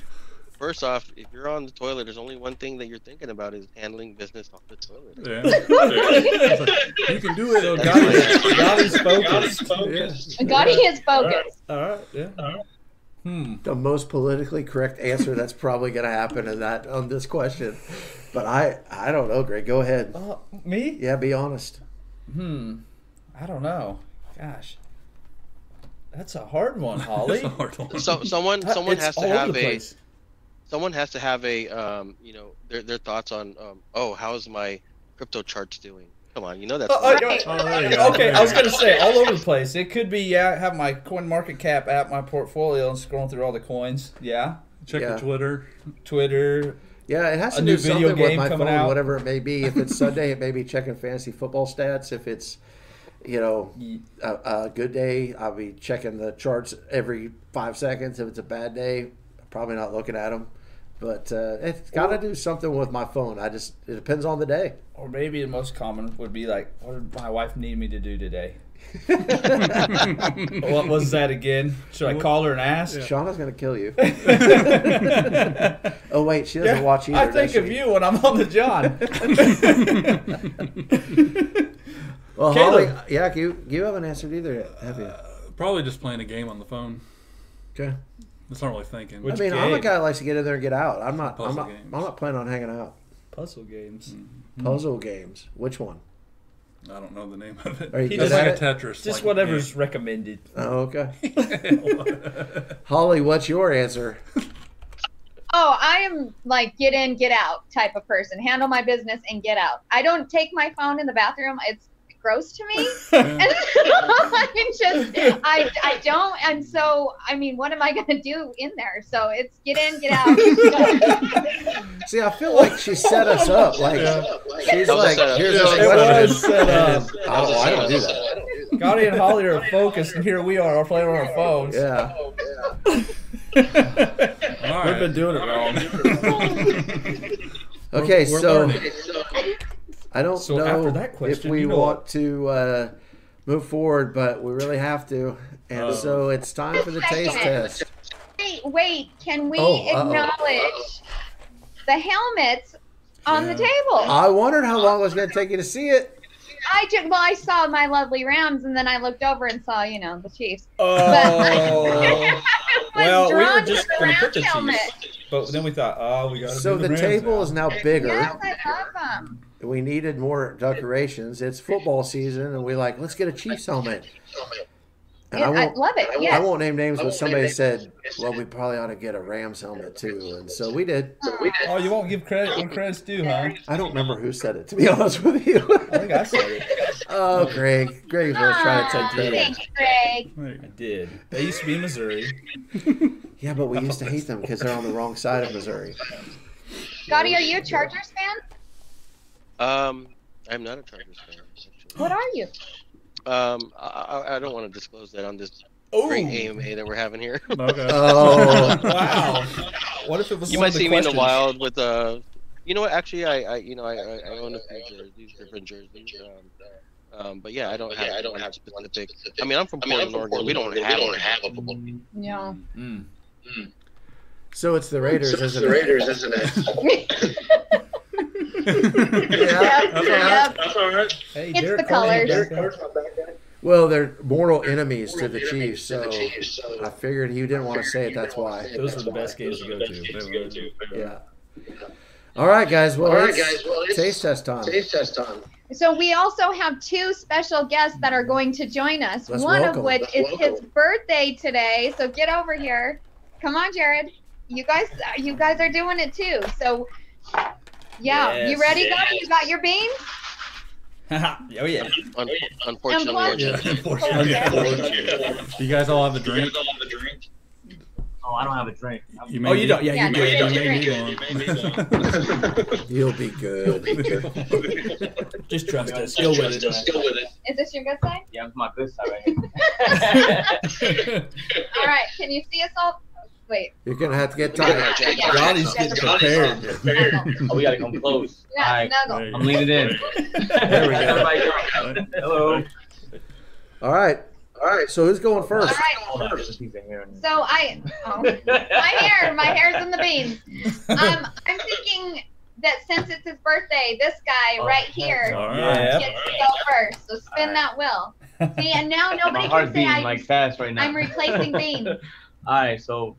first off, if you're on the toilet, there's only one thing that you're thinking about is handling business off the toilet. Yeah. you can do it. So Gotti's, Gotti's focused. Yeah. Gotti is focused. All right. Yeah. Hmm. The most politically correct answer that's probably going to happen in that on this question. But I I don't know, Greg. Go ahead. Uh, me? Yeah, be honest. Hmm. I don't know. Gosh. That's a hard one, Holly. That's a hard one. So someone, someone It's has to have a, someone has to have a, um, you know, their their thoughts on, um, oh, how's my crypto charts doing? Come on, you know that's. Oh, oh Right. Oh, oh, there you go. Okay, I was gonna say all over the place. It could be yeah, I have my CoinMarketCap app, my portfolio, and scrolling through all the coins. Yeah, Check Yeah. the Twitter. Twitter. Yeah, it has A to new do video something with my phone, out. whatever it may be. If it's Sunday, it may be checking fantasy football stats. If it's, you know, a, a good day, I'll be checking the charts every five seconds. If it's a bad day, probably not looking at them. But uh, it's got to do something with my phone. I just it depends on the day. Or maybe the most common would be like, what did my wife need me to do today? What was that again? Should I call her and ask? Shauna's gonna kill you. oh wait, she doesn't Yeah, watch either. I think does of you when I'm on the John. Well, Caleb. Holly, yeah, you you haven't answered either, yet, have you? Probably just playing a game on the phone. Okay. It's not really thinking. Which- I mean, I'm a guy that likes to get in there and get out. I'm not. I'm not. games. I'm not planning on hanging out. Puzzle games. Mm-hmm. Puzzle games. Which one? I don't know the name of it. Are you He just- like a Tetris. Just like whatever's recommended. Oh, okay. Holly, what's your answer? Oh, I am like get in, get out type of person. Handle my business and get out. I don't take my phone in the bathroom. It's gross to me. And I just I I don't and so I mean what am I gonna do in there? So it's get in, get out. See, I feel like she set us up. Like she's That was like, set up. here's It this was question. set up. Oh, I don't do that. Gotti and Holly are focused, and here we are, all playing on our phones. Yeah. All We've been doing it wrong. Okay, We're so learning. I don't So know after that if we you know want to uh, move forward, but we really have to, and Uh-oh. so it's time for the taste test. wait, wait, can we Oh, acknowledge the helmets on the table? I wondered how long it was going to take you to see it. I just well, I saw my lovely Rams, and then I looked over and saw, you know, the Chiefs. Oh. Well, we were just to the gonna put the helmet. Chiefs, but then we thought, oh, we got to So do the, Rams table now. is now bigger. Yes, I love them. We needed more decorations. It's football season, and we like let's get a Chiefs helmet. And Yeah, I I won't, love it. I won't name names, but somebody said, "Well, we probably ought to get a Rams helmet too," and so we did. Hmm. Oh, you won't give credit when credit's due, huh? I don't remember who said it, to be honest with you. I think I said it. oh, Greg, Greg's really trying to take Aw, credit. Thank you, Greg. I did. They used to be in Missouri. Yeah, but we used to hate them because they're on the wrong side of Missouri. Gotti, are you a Chargers fan? Um, I'm not a Chargers fan. Actually. What are you? Um, I, I, I don't want to disclose that on this Oh, great AMA that we're having here. Okay. Oh, wow. What if it was you might of the see me in the wild with uh, you know what? Actually, I, I you know I, I I own a few jerseys, different jerseys. Um, um, but yeah, I don't have Yeah, I don't have specific. I mean, I'm from Portland, Oregon. We don't have a football team. No. Mm. so it's the Raiders, isn't it? it's the it? Raiders, isn't it? Yeah. Yep, yep. That's all right. Hey, It's Derek the Carr's colors. Derek up. Carr's not back then. Well, they're mortal enemies to the Chiefs, so the Chiefs, so I figured he didn't want to say it. That's why. Those are the best games to go to. to. Yeah. All right, guys. Well, All right, guys. Well, it's taste test time. taste test time. So we also have two special guests that are going to join us. Let's One welcome of which Let's is welcome his birthday today. So get over here. Come on, Jared. you guys, you guys are doing it too. So, yeah, you ready, yes. guys? You got your beans? oh yeah. Un- unfortunately, And I just- Do you guys all have a drink? Oh, I don't have a drink. You Oh, you don't. Yeah, Yeah, you no, do. you You don't. don't. drink. You'll be good. Just trust us. Go with it. Is this your good side? Yeah, it's my good side right here. All right. Can you see us all? Wait. You're gonna have to get Yeah, tired. Jack. Yeah. Johnny's getting prepared. Snuggle. Oh, we gotta come close. Yeah, Alright, snuggle. I'm go. leaning in. There we go. Hello. All right. All right. So who's going first? right. Hold on, there's a piece of hair in there. So I, oh, my hair, my hair's in the beans. Um, I'm thinking that since it's his birthday, this guy Oh, right here All right. Yeah. gets to go first. So spin that wheel. See, and now My nobody heart can say beating I, like fast right now. I'm replacing beans. All right, so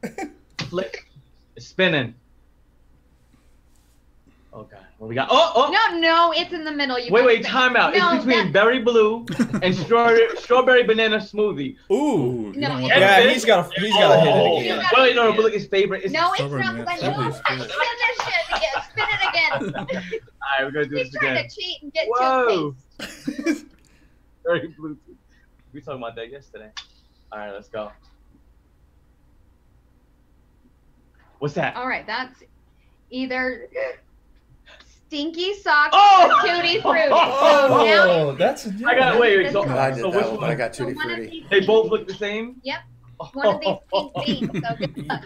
flick, it's spinning. Oh god, what we got? Oh, oh. No, no, it's in the middle. You Wait, wait, spin. time out. No, it's between that- berry blue and strawberry, strawberry banana smoothie. Ooh. Ooh, No, don't yeah. that. He's got to. He's got to hit Oh. it again. Well, you know, but look, his favorite. Is, No, it's Stubborn, not man. because I know Somebody's I good. spin this shit again. Spin it again. All right, we're gonna do He's this trying again. to cheat and get Whoa. toothpaste. Berry blue. We talking about that yesterday. All right, let's go. What's that? All right, that's either stinky socks Oh! or tutti frutti. So now Oh, that's. I got wait, wait. So, I did so that which one. one? I got so tutti one of frutti. They both look the same. Yep. one of these pink beans. So good luck.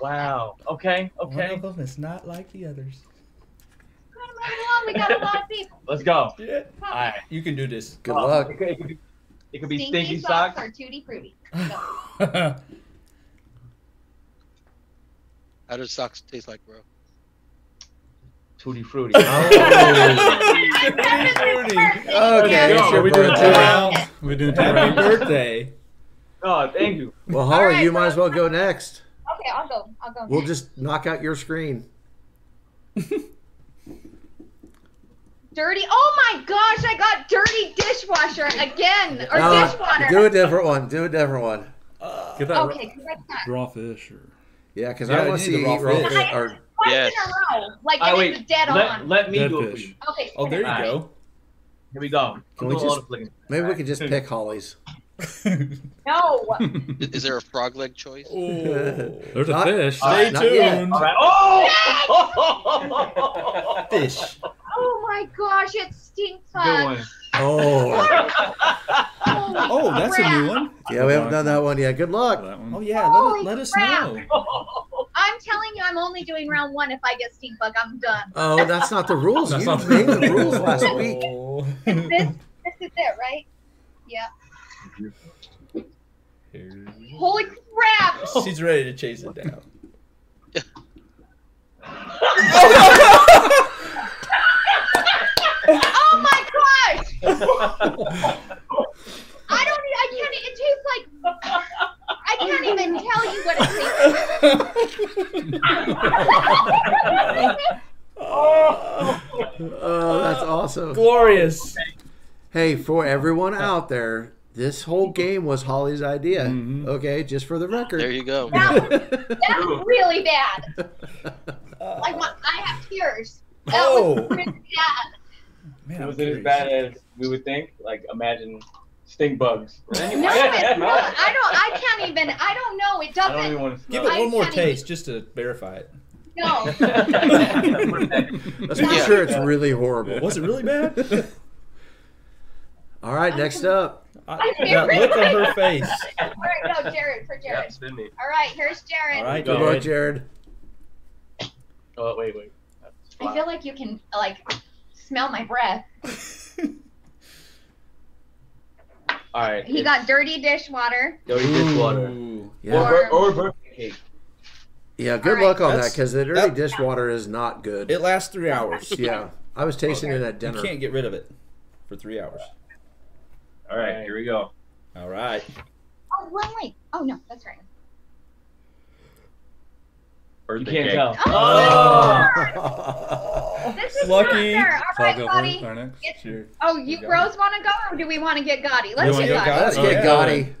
Wow. Okay. Okay. One Okay. of them is not like the others. Come on, along. We got a lot of people. Let's go. Yeah. All right. You can do this. Good Oh, luck. It could, be, it could be Stinky, stinky socks, socks. or tutti frutti. How does socks taste like, bro? Tutti frutti. Oh. Okay, Yeah. it's your Are we doing two rounds? We doing two Happy rounds? birthday. oh, thank you. Well, Holly, right, you might as well go next. Okay, I'll go. I'll go. We'll next. just knock out your screen. dirty. Oh my gosh! I got dirty dishwasher again, or No, dishwater. do a different one. Do a different one. Get that Okay, correct that. raw fish or Yeah, because Yeah, I want to see the you eat raw raw fish. fish. Or, Yes. Ah, in a row, like Oh, it wait. is dead Let, on. let me Dead do it fish. you. Okay. Oh, there you Alright. go. Here we go. Can we just- the flicking. maybe we could just pick Holly's. No. Is, is there a frog leg choice? Oh. there's a fish. Stay Not yet. tuned. All right. Oh! Fish. Oh my gosh! It stinks. Good one. Oh, Oh, that's a new one. yeah, we haven't done that one yet. Good luck. That one. Oh yeah, let, Holy us let us crap. know. I'm telling you, I'm only doing round one. If I get stink bug, I'm done. Oh, that's not the rules. That's you not the made the rules. rules last week. Oh. This, this, this is it, right? Yeah. Holy crap! She's ready to chase it down. Oh my gosh! I don't. e- I can't. It tastes like. I can't even tell you what it tastes like. Oh, that's awesome. Glorious. Hey, for everyone out there, this whole game was Holly's idea. Mhm. Okay, just for the record. There you go. That, that's really bad. Like my, I have tears. That Oh. was really bad. Man, I'm Was it as bad as we would think? Like, imagine stink bugs. No, it's not. I don't. I can't even. I don't know. It I don't even doesn't. want to Give smell it I one more can't even- taste just to verify it. No. Let's be Yeah. sure it's really horrible. Was it really bad? All right, next up. I, that look on her face. All right, no, Jared for Jared. spin me. All right, here's Jared. All right, Good Go. luck, Jared. Jared. Oh, wait, wait. I feel like you can like smell my breath. All right. He it's got dirty dishwater. dirty dishwater. Ooh. Yeah, Or, bir- or birthday cake. yeah. Good All right. luck on that because the dirty that- dishwater is not good. It lasts three hours. yeah, I was tasting it at dinner. You can't get rid of it for three hours. All right, here we go. All right. Oh, wait, wait. Oh no, that's right. You can't tell. Oh, Oh. this is Lucky. not fair. All So I'll right, go buddy. Our next. It's- Cheers. Oh, you Got it. bros want to go, or do we want to get Gotti? Let's wanna get get Gotti. Let's Oh, get yeah. Gotti.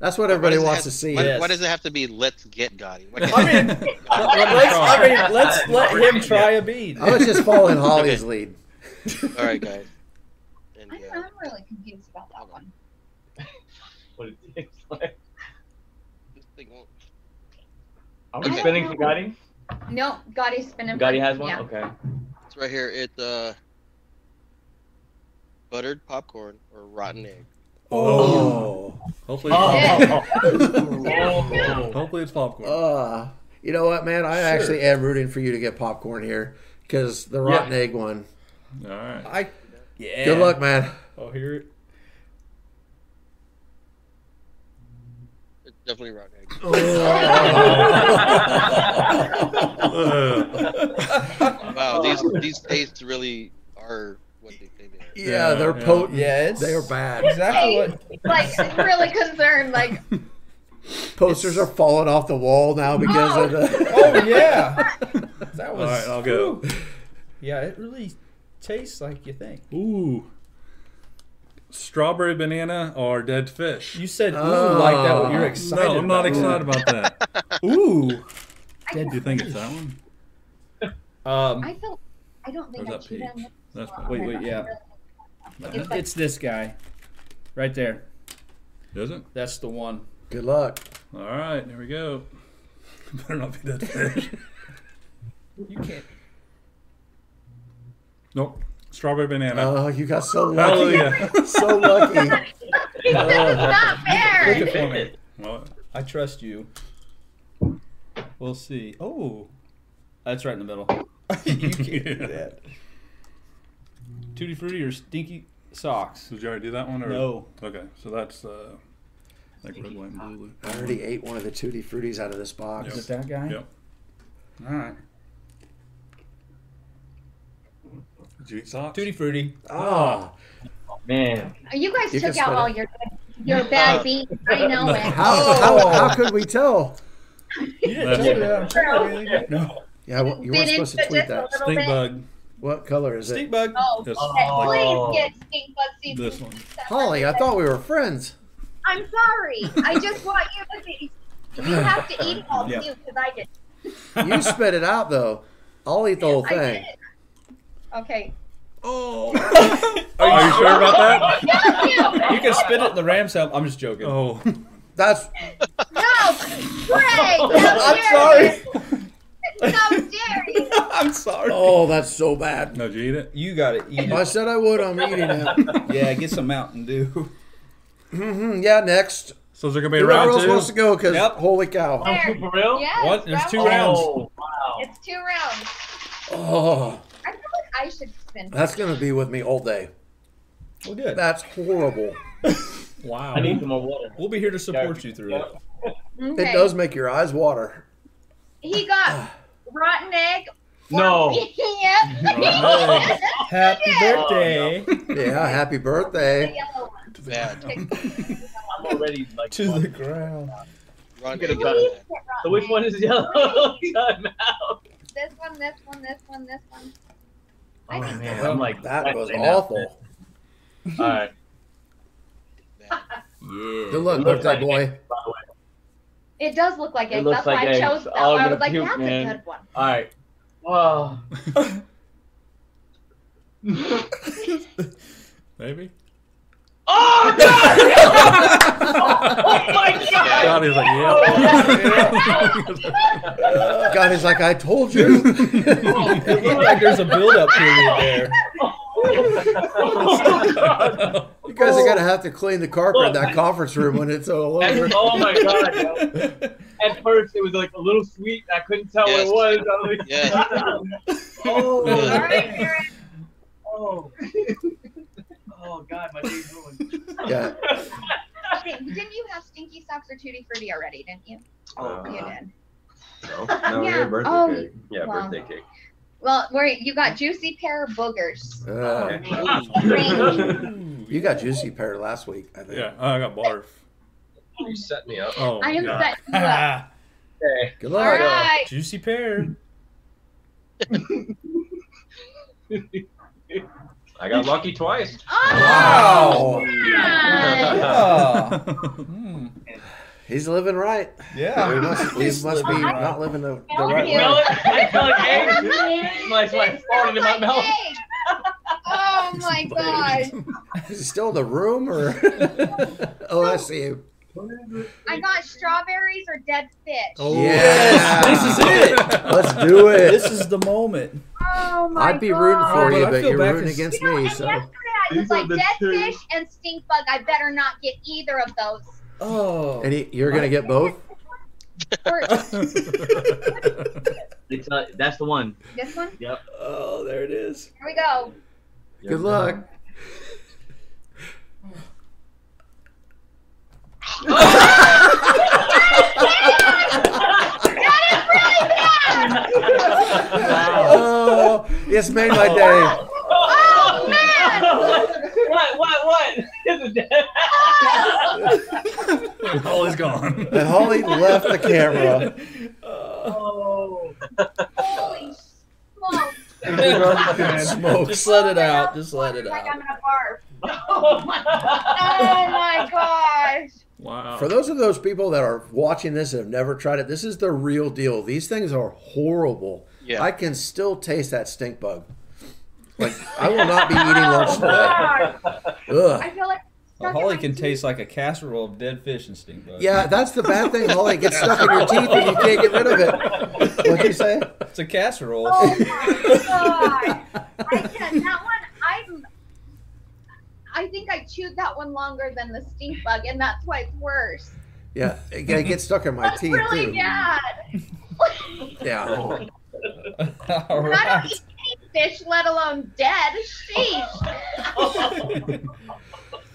That's what everybody Why does it wants have- to see. Why, Yes. why does it have to be let's get Gotti? Why I can't- mean, let's, I mean, let's let him try a bead. I was just following Holly's lead. All right, guys. And, I'm, yeah. I'm really confused about that one. What it takes like. This thing won't- Are we Okay. spinning for Gotti? No, Gotti's spinning. Gotti has one? Yeah. Okay. It's right here. It's uh, buttered popcorn or rotten egg. Oh. Hopefully, it's popcorn. Oh. hopefully it's popcorn. Uh, you know what, man? I actually am rooting for you to get popcorn here because the rotten Yeah. egg one. All right. I, yeah. Good luck, man. Oh, here it. Definitely rotten egg. Uh, Wow, these these tastes really are what they say they are. Yeah, Yeah, they're yeah. potent. Yeah, it's They are bad. Exactly what. Like really concerned. Like Posters are falling off the wall now because of the. Oh yeah, that was. right, I'll go. Yeah, it really tastes like you think. Ooh. Strawberry banana or dead fish? You said ooh Oh. like that. What you're excited? no, I'm not about. excited about that. Ooh. dead. Do you think it's that one? Um, I feel. I don't think Or I that cheated on peach? this That's one. Wait, wait, yeah. It's like- it's this guy, right there. Is it? That's the one. Good luck. All right, here we go. Better not be dead fish. You can't. nope. Strawberry banana. Oh, you got so lucky. Hallelujah. so lucky. It's not fair. Look at me. Well, I trust you. We'll see. Oh, that's right in the middle. you can't do that. Tutti frutti or stinky socks? did you already do that one? Or? No. Okay, so that's uh, like red, white, and blue. I already ate one of the Tutti Fruities out of this box. Is box. it that guy? Yep. All right. Did you eat socks? Tutti frutti. Ah. Oh, Man. Uh, you guys You took out all it. your your bad uh, beans. I know it. how, oh. how, how could we tell? You didn't That's tell me it. that. I'm sorry. No. Yeah, well, you weren't supposed to tweet that. Stink bit. bug. What color is Stink it? bug. Oh, This, Oh. please get stink bug season. this one. Holly, I thought we were friends. I'm sorry. I just want you to be. You have to eat it all Yeah. too, because I did. You spit it out though. I'll eat the whole I thing. Did. Okay. Oh. Are you sure about that? You. You can spit it in the Rams help. I'm just joking. Oh, That's No, Greg. I'm sorry. How dare you? I'm sorry. oh, that's so bad. no, did you eat it? You got to eat it. I it. said I would. I'm eating it. Yeah, get some Mountain Dew. hmm yeah, next. So is there gonna be a Whoever round else two? wants to go, because Yep. holy cow. There. For real? Yes, What? There's two rounds. Oh, wow. It's two rounds. Oh, I feel like I should spin. that's gonna be with me all day. Well, good. That's horrible. Wow. I need some more water. We'll be here to support you through it. Okay. It does make your eyes water. He got rotten egg. Oh, no. yeah. Happy birthday Yeah, happy birthday. yellow one. Bad. I'm already like. to the ground. Rotten Get a egg. gun. Please get rotten So which one is yellow? Time out. This one, this one, this one, this one. Oh I think man, I'm like That was awful. All right. Bad. Yeah. Good luck, It looks birthday like boy. eggs, by the way. It does look like It eggs. looks That's like why eggs. I chose that. Oh, I'm I was like, puke, that's man. a good one. All right. Oh. Maybe. Oh God! oh my God! God, is like, yeah. God, he's like, I told you. It looked like there's a build-up period there. You guys are gonna have to clean the carpet in that conference room when it's all over. oh my God! yo. At first, it was like a little sweet. I couldn't tell Yes. what it was. I was like, Yes. oh, All right, Aaron. oh. Oh God, my day's ruined. Yeah. Didn't you have stinky socks or tutti frutti already? Didn't you? Oh, You did. no, no, Yeah. your birthday Oh, cake. Yeah, wow. birthday cake. Well, where you got juicy pear boogers. Uh, you got juicy pear last week, I think. Yeah, I got barf. You set me up. Oh, I am yeah. set you up. Okay. Good luck. right. Juicy pear. I got lucky twice. Oh, Wow. man. Oh. Yeah. He's living right. Yeah. He must, he must be right. not living the, the right you. way. Smell it? I smell oh like eggs. My my farted in my mouth. egg. Oh my god. Is he still in the room or? oh, I see him. I got strawberries or dead fish. Oh. Yeah. This is it. Let's do it. This is the moment. Oh my god. I'd be rooting for you, but but you're rooting rooting 'cause- against You know, me. and So yesterday I was like, dead two. fish and stink bug. I better not get either of those. Oh. and he, you're gonna get both. It's uh, that's the one. this one. Yep. Oh, there it is. Here we go. Good luck. Oh, it's made my day. Oh man! what? What? What? Is it dead? Holly's gone. And Holly left the camera. oh. Holy smokes! Smoke. Just let it out. Just let it out. Like. I'm gonna barf. Oh my. Oh my gosh! Wow. For those of those people that are watching this and have never tried it, this is the real deal. These things are horrible. Yeah. I can still taste that stink bug. Like I will not be eating lunch oh today. God. Ugh. I feel like Well, Holly can teeth. taste like a casserole of dead fish and stink bugs. Yeah, that's the bad thing, Holly. It gets stuck in your teeth and you can't get rid of it. What'd you say? It's a casserole. Oh my god! I can that one. I'm. I think I chewed that one longer than the stink bug, and that's why it's worse. Yeah, it it gets stuck in my That's teeth really too. bad. Yeah. Oh. All I don't right. eat any fish, let alone dead. Sheesh.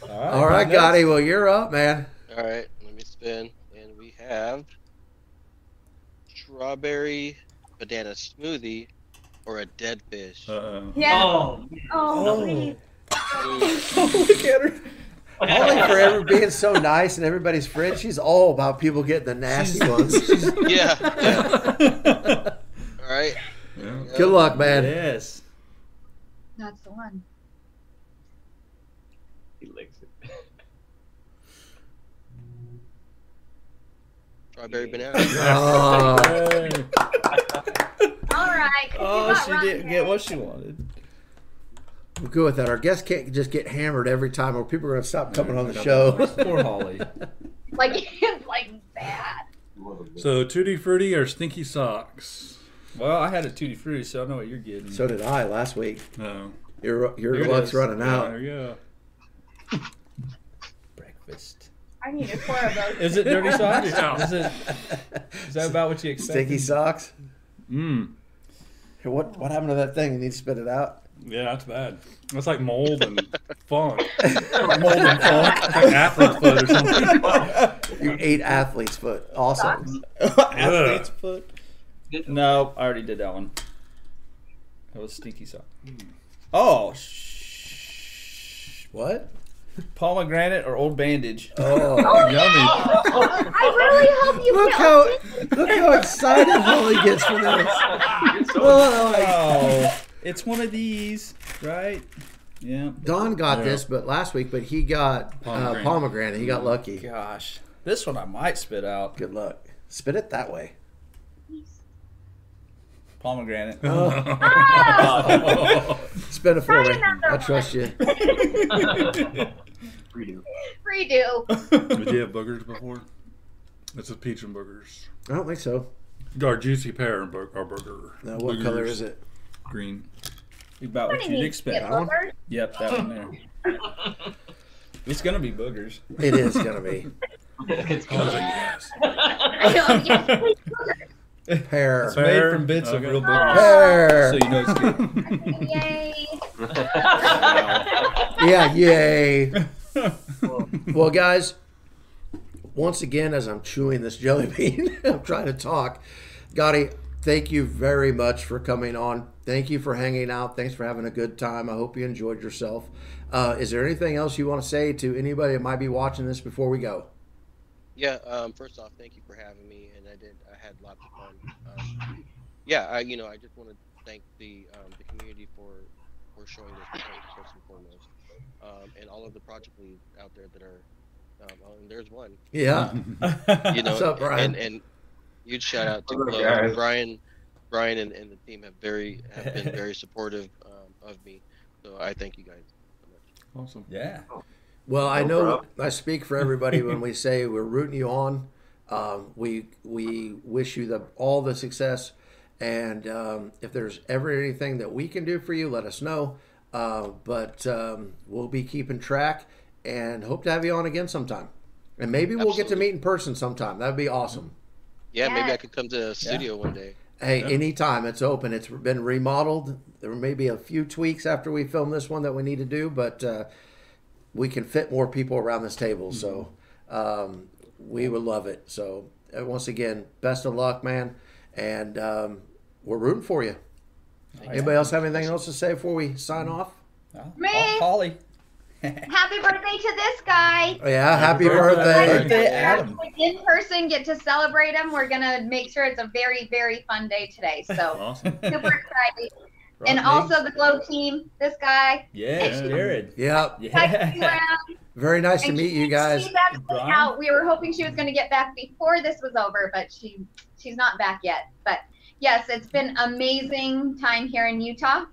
All right, Gotti. Well, you're up, man. All right, let me spin, and we have strawberry banana smoothie or a dead fish. Uh-oh. Yeah. Oh. Oh, please. Look at her. Holly, for ever being so nice and everybody's friend, she's all about people getting the nasty ones. yeah, yeah. All right. Yeah. Good luck, man. Yes. That's the one. He licks it. Strawberry banana. Oh, oh. All right. Oh, she didn't get what she wanted. We're good with that. Our guests can't just get hammered every time, or people are going to stop coming on the show. Poor Holly. Like it's like bad. So Tutti Frutti or Stinky Socks? Well, I had a tutti frutti, so I know what you're getting. so did I last week. No. Your your Here luck's running out. There you go. breakfast. I needed four of those. Is it dirty socks? Is it? Is that about what you expect? Sticky socks. Mmm. Hey, What what happened to that thing? You need to spit it out. Yeah, that's bad. That's like mold and funk. Mold and funk. Like athlete's foot or something. You ate athlete's foot. Awesome. Athlete's foot. No, I already did that one. That was stinky sock. Oh, shh. What? pomegranate or old bandage. Oh, Yummy. Oh, I really hope you look how look how excited Holly gets for this. Oh, Oh, it's one of these, right? Yeah. Don got Yeah. this, but last week, but he got uh, Pomegranate. pomegranate. He got lucky. Gosh, this one I might spit out. Good luck. Spit it that way. Pomegranate. Spit it for Try me. I trust you. Redo. redo. Did you have boogers before? This a peach and boogers. I don't think so. Our juicy pear and bur- our burger. Now, what color is it? Green. About what What you'd expect. get, boogers? Yep, that one there. It's gonna be boogers. It is gonna be it's I was like, yes. I know, boogers. pear. It's made from bits of real boogers. Pear. So you know it's good. Yay. Yeah, yay. Well, guys, once again, as I'm chewing this jelly bean, I'm trying to talk. Gotti, thank you very much for coming on. Thank you for hanging out. Thanks for having a good time. I hope you enjoyed yourself. Uh, is there anything else you want to say to anybody that might be watching this before we go? Yeah. Um, first off, thank you for having me, and I did. I had lots of fun. Um, yeah. I, you know, I just want to thank the um, the community for for showing this first and foremost, um, and all of the project leads out there that are Um, oh, and there's one. Yeah. You know, What's up, Brian? and and huge shout out to What's up, Chloe. guys? Brian, Brian, and, and the team have very have been very supportive um, of me. So I thank you guys so much. Awesome. yeah. Well, I know problem. I speak for everybody when we say we're rooting you on. Um, we we wish you the all the success, and um, if there's ever anything that we can do for you, let us know. Uh, but um, we'll be keeping track and hope to have you on again sometime. And maybe we'll get to meet in person sometime. That'd be awesome. Yeah, maybe I could come to the studio one day. Hey, Yeah. anytime it's open. It's been remodeled. There may be a few tweaks after we film this one that we need to do, but uh, we can fit more people around this table. So um, we would love it. So uh, once again, best of luck, man, and um, we're rooting for you. Anybody else have anything else to say before we sign off? Oh, Me? Holly. Happy birthday to this guy. Oh, yeah, happy, Happy birthday. birthday, Adam. In person, get to celebrate him. We're gonna make sure it's a very, very fun day today. So Awesome. super excited. Rock and me. also the Glow team. This guy. Yeah, Jared. Yeah, Yeah. very nice to meet she- you guys. She's actually out. We were hoping she was going to get back before this was over, but she she's not back yet. But yes, it's been amazing time here in Utah.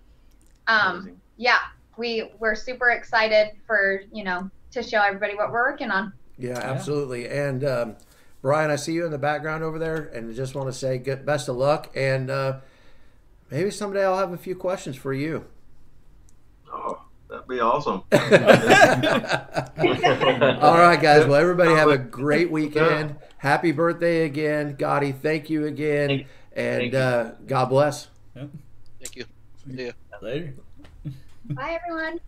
Um, Amazing. yeah, we we're super excited for you know to show everybody what we're working on. Yeah, absolutely. And um, Brian, I see you in the background over there, and just want to say good, best of luck. And uh, maybe someday I'll have a few questions for you. Oh, that'd be awesome. All right, guys. Well, everybody have a great weekend. Happy birthday again, Gotti. Thank you again, Thank- and thank you. uh, God bless. Thank you. See ya. Later. Bye, everyone.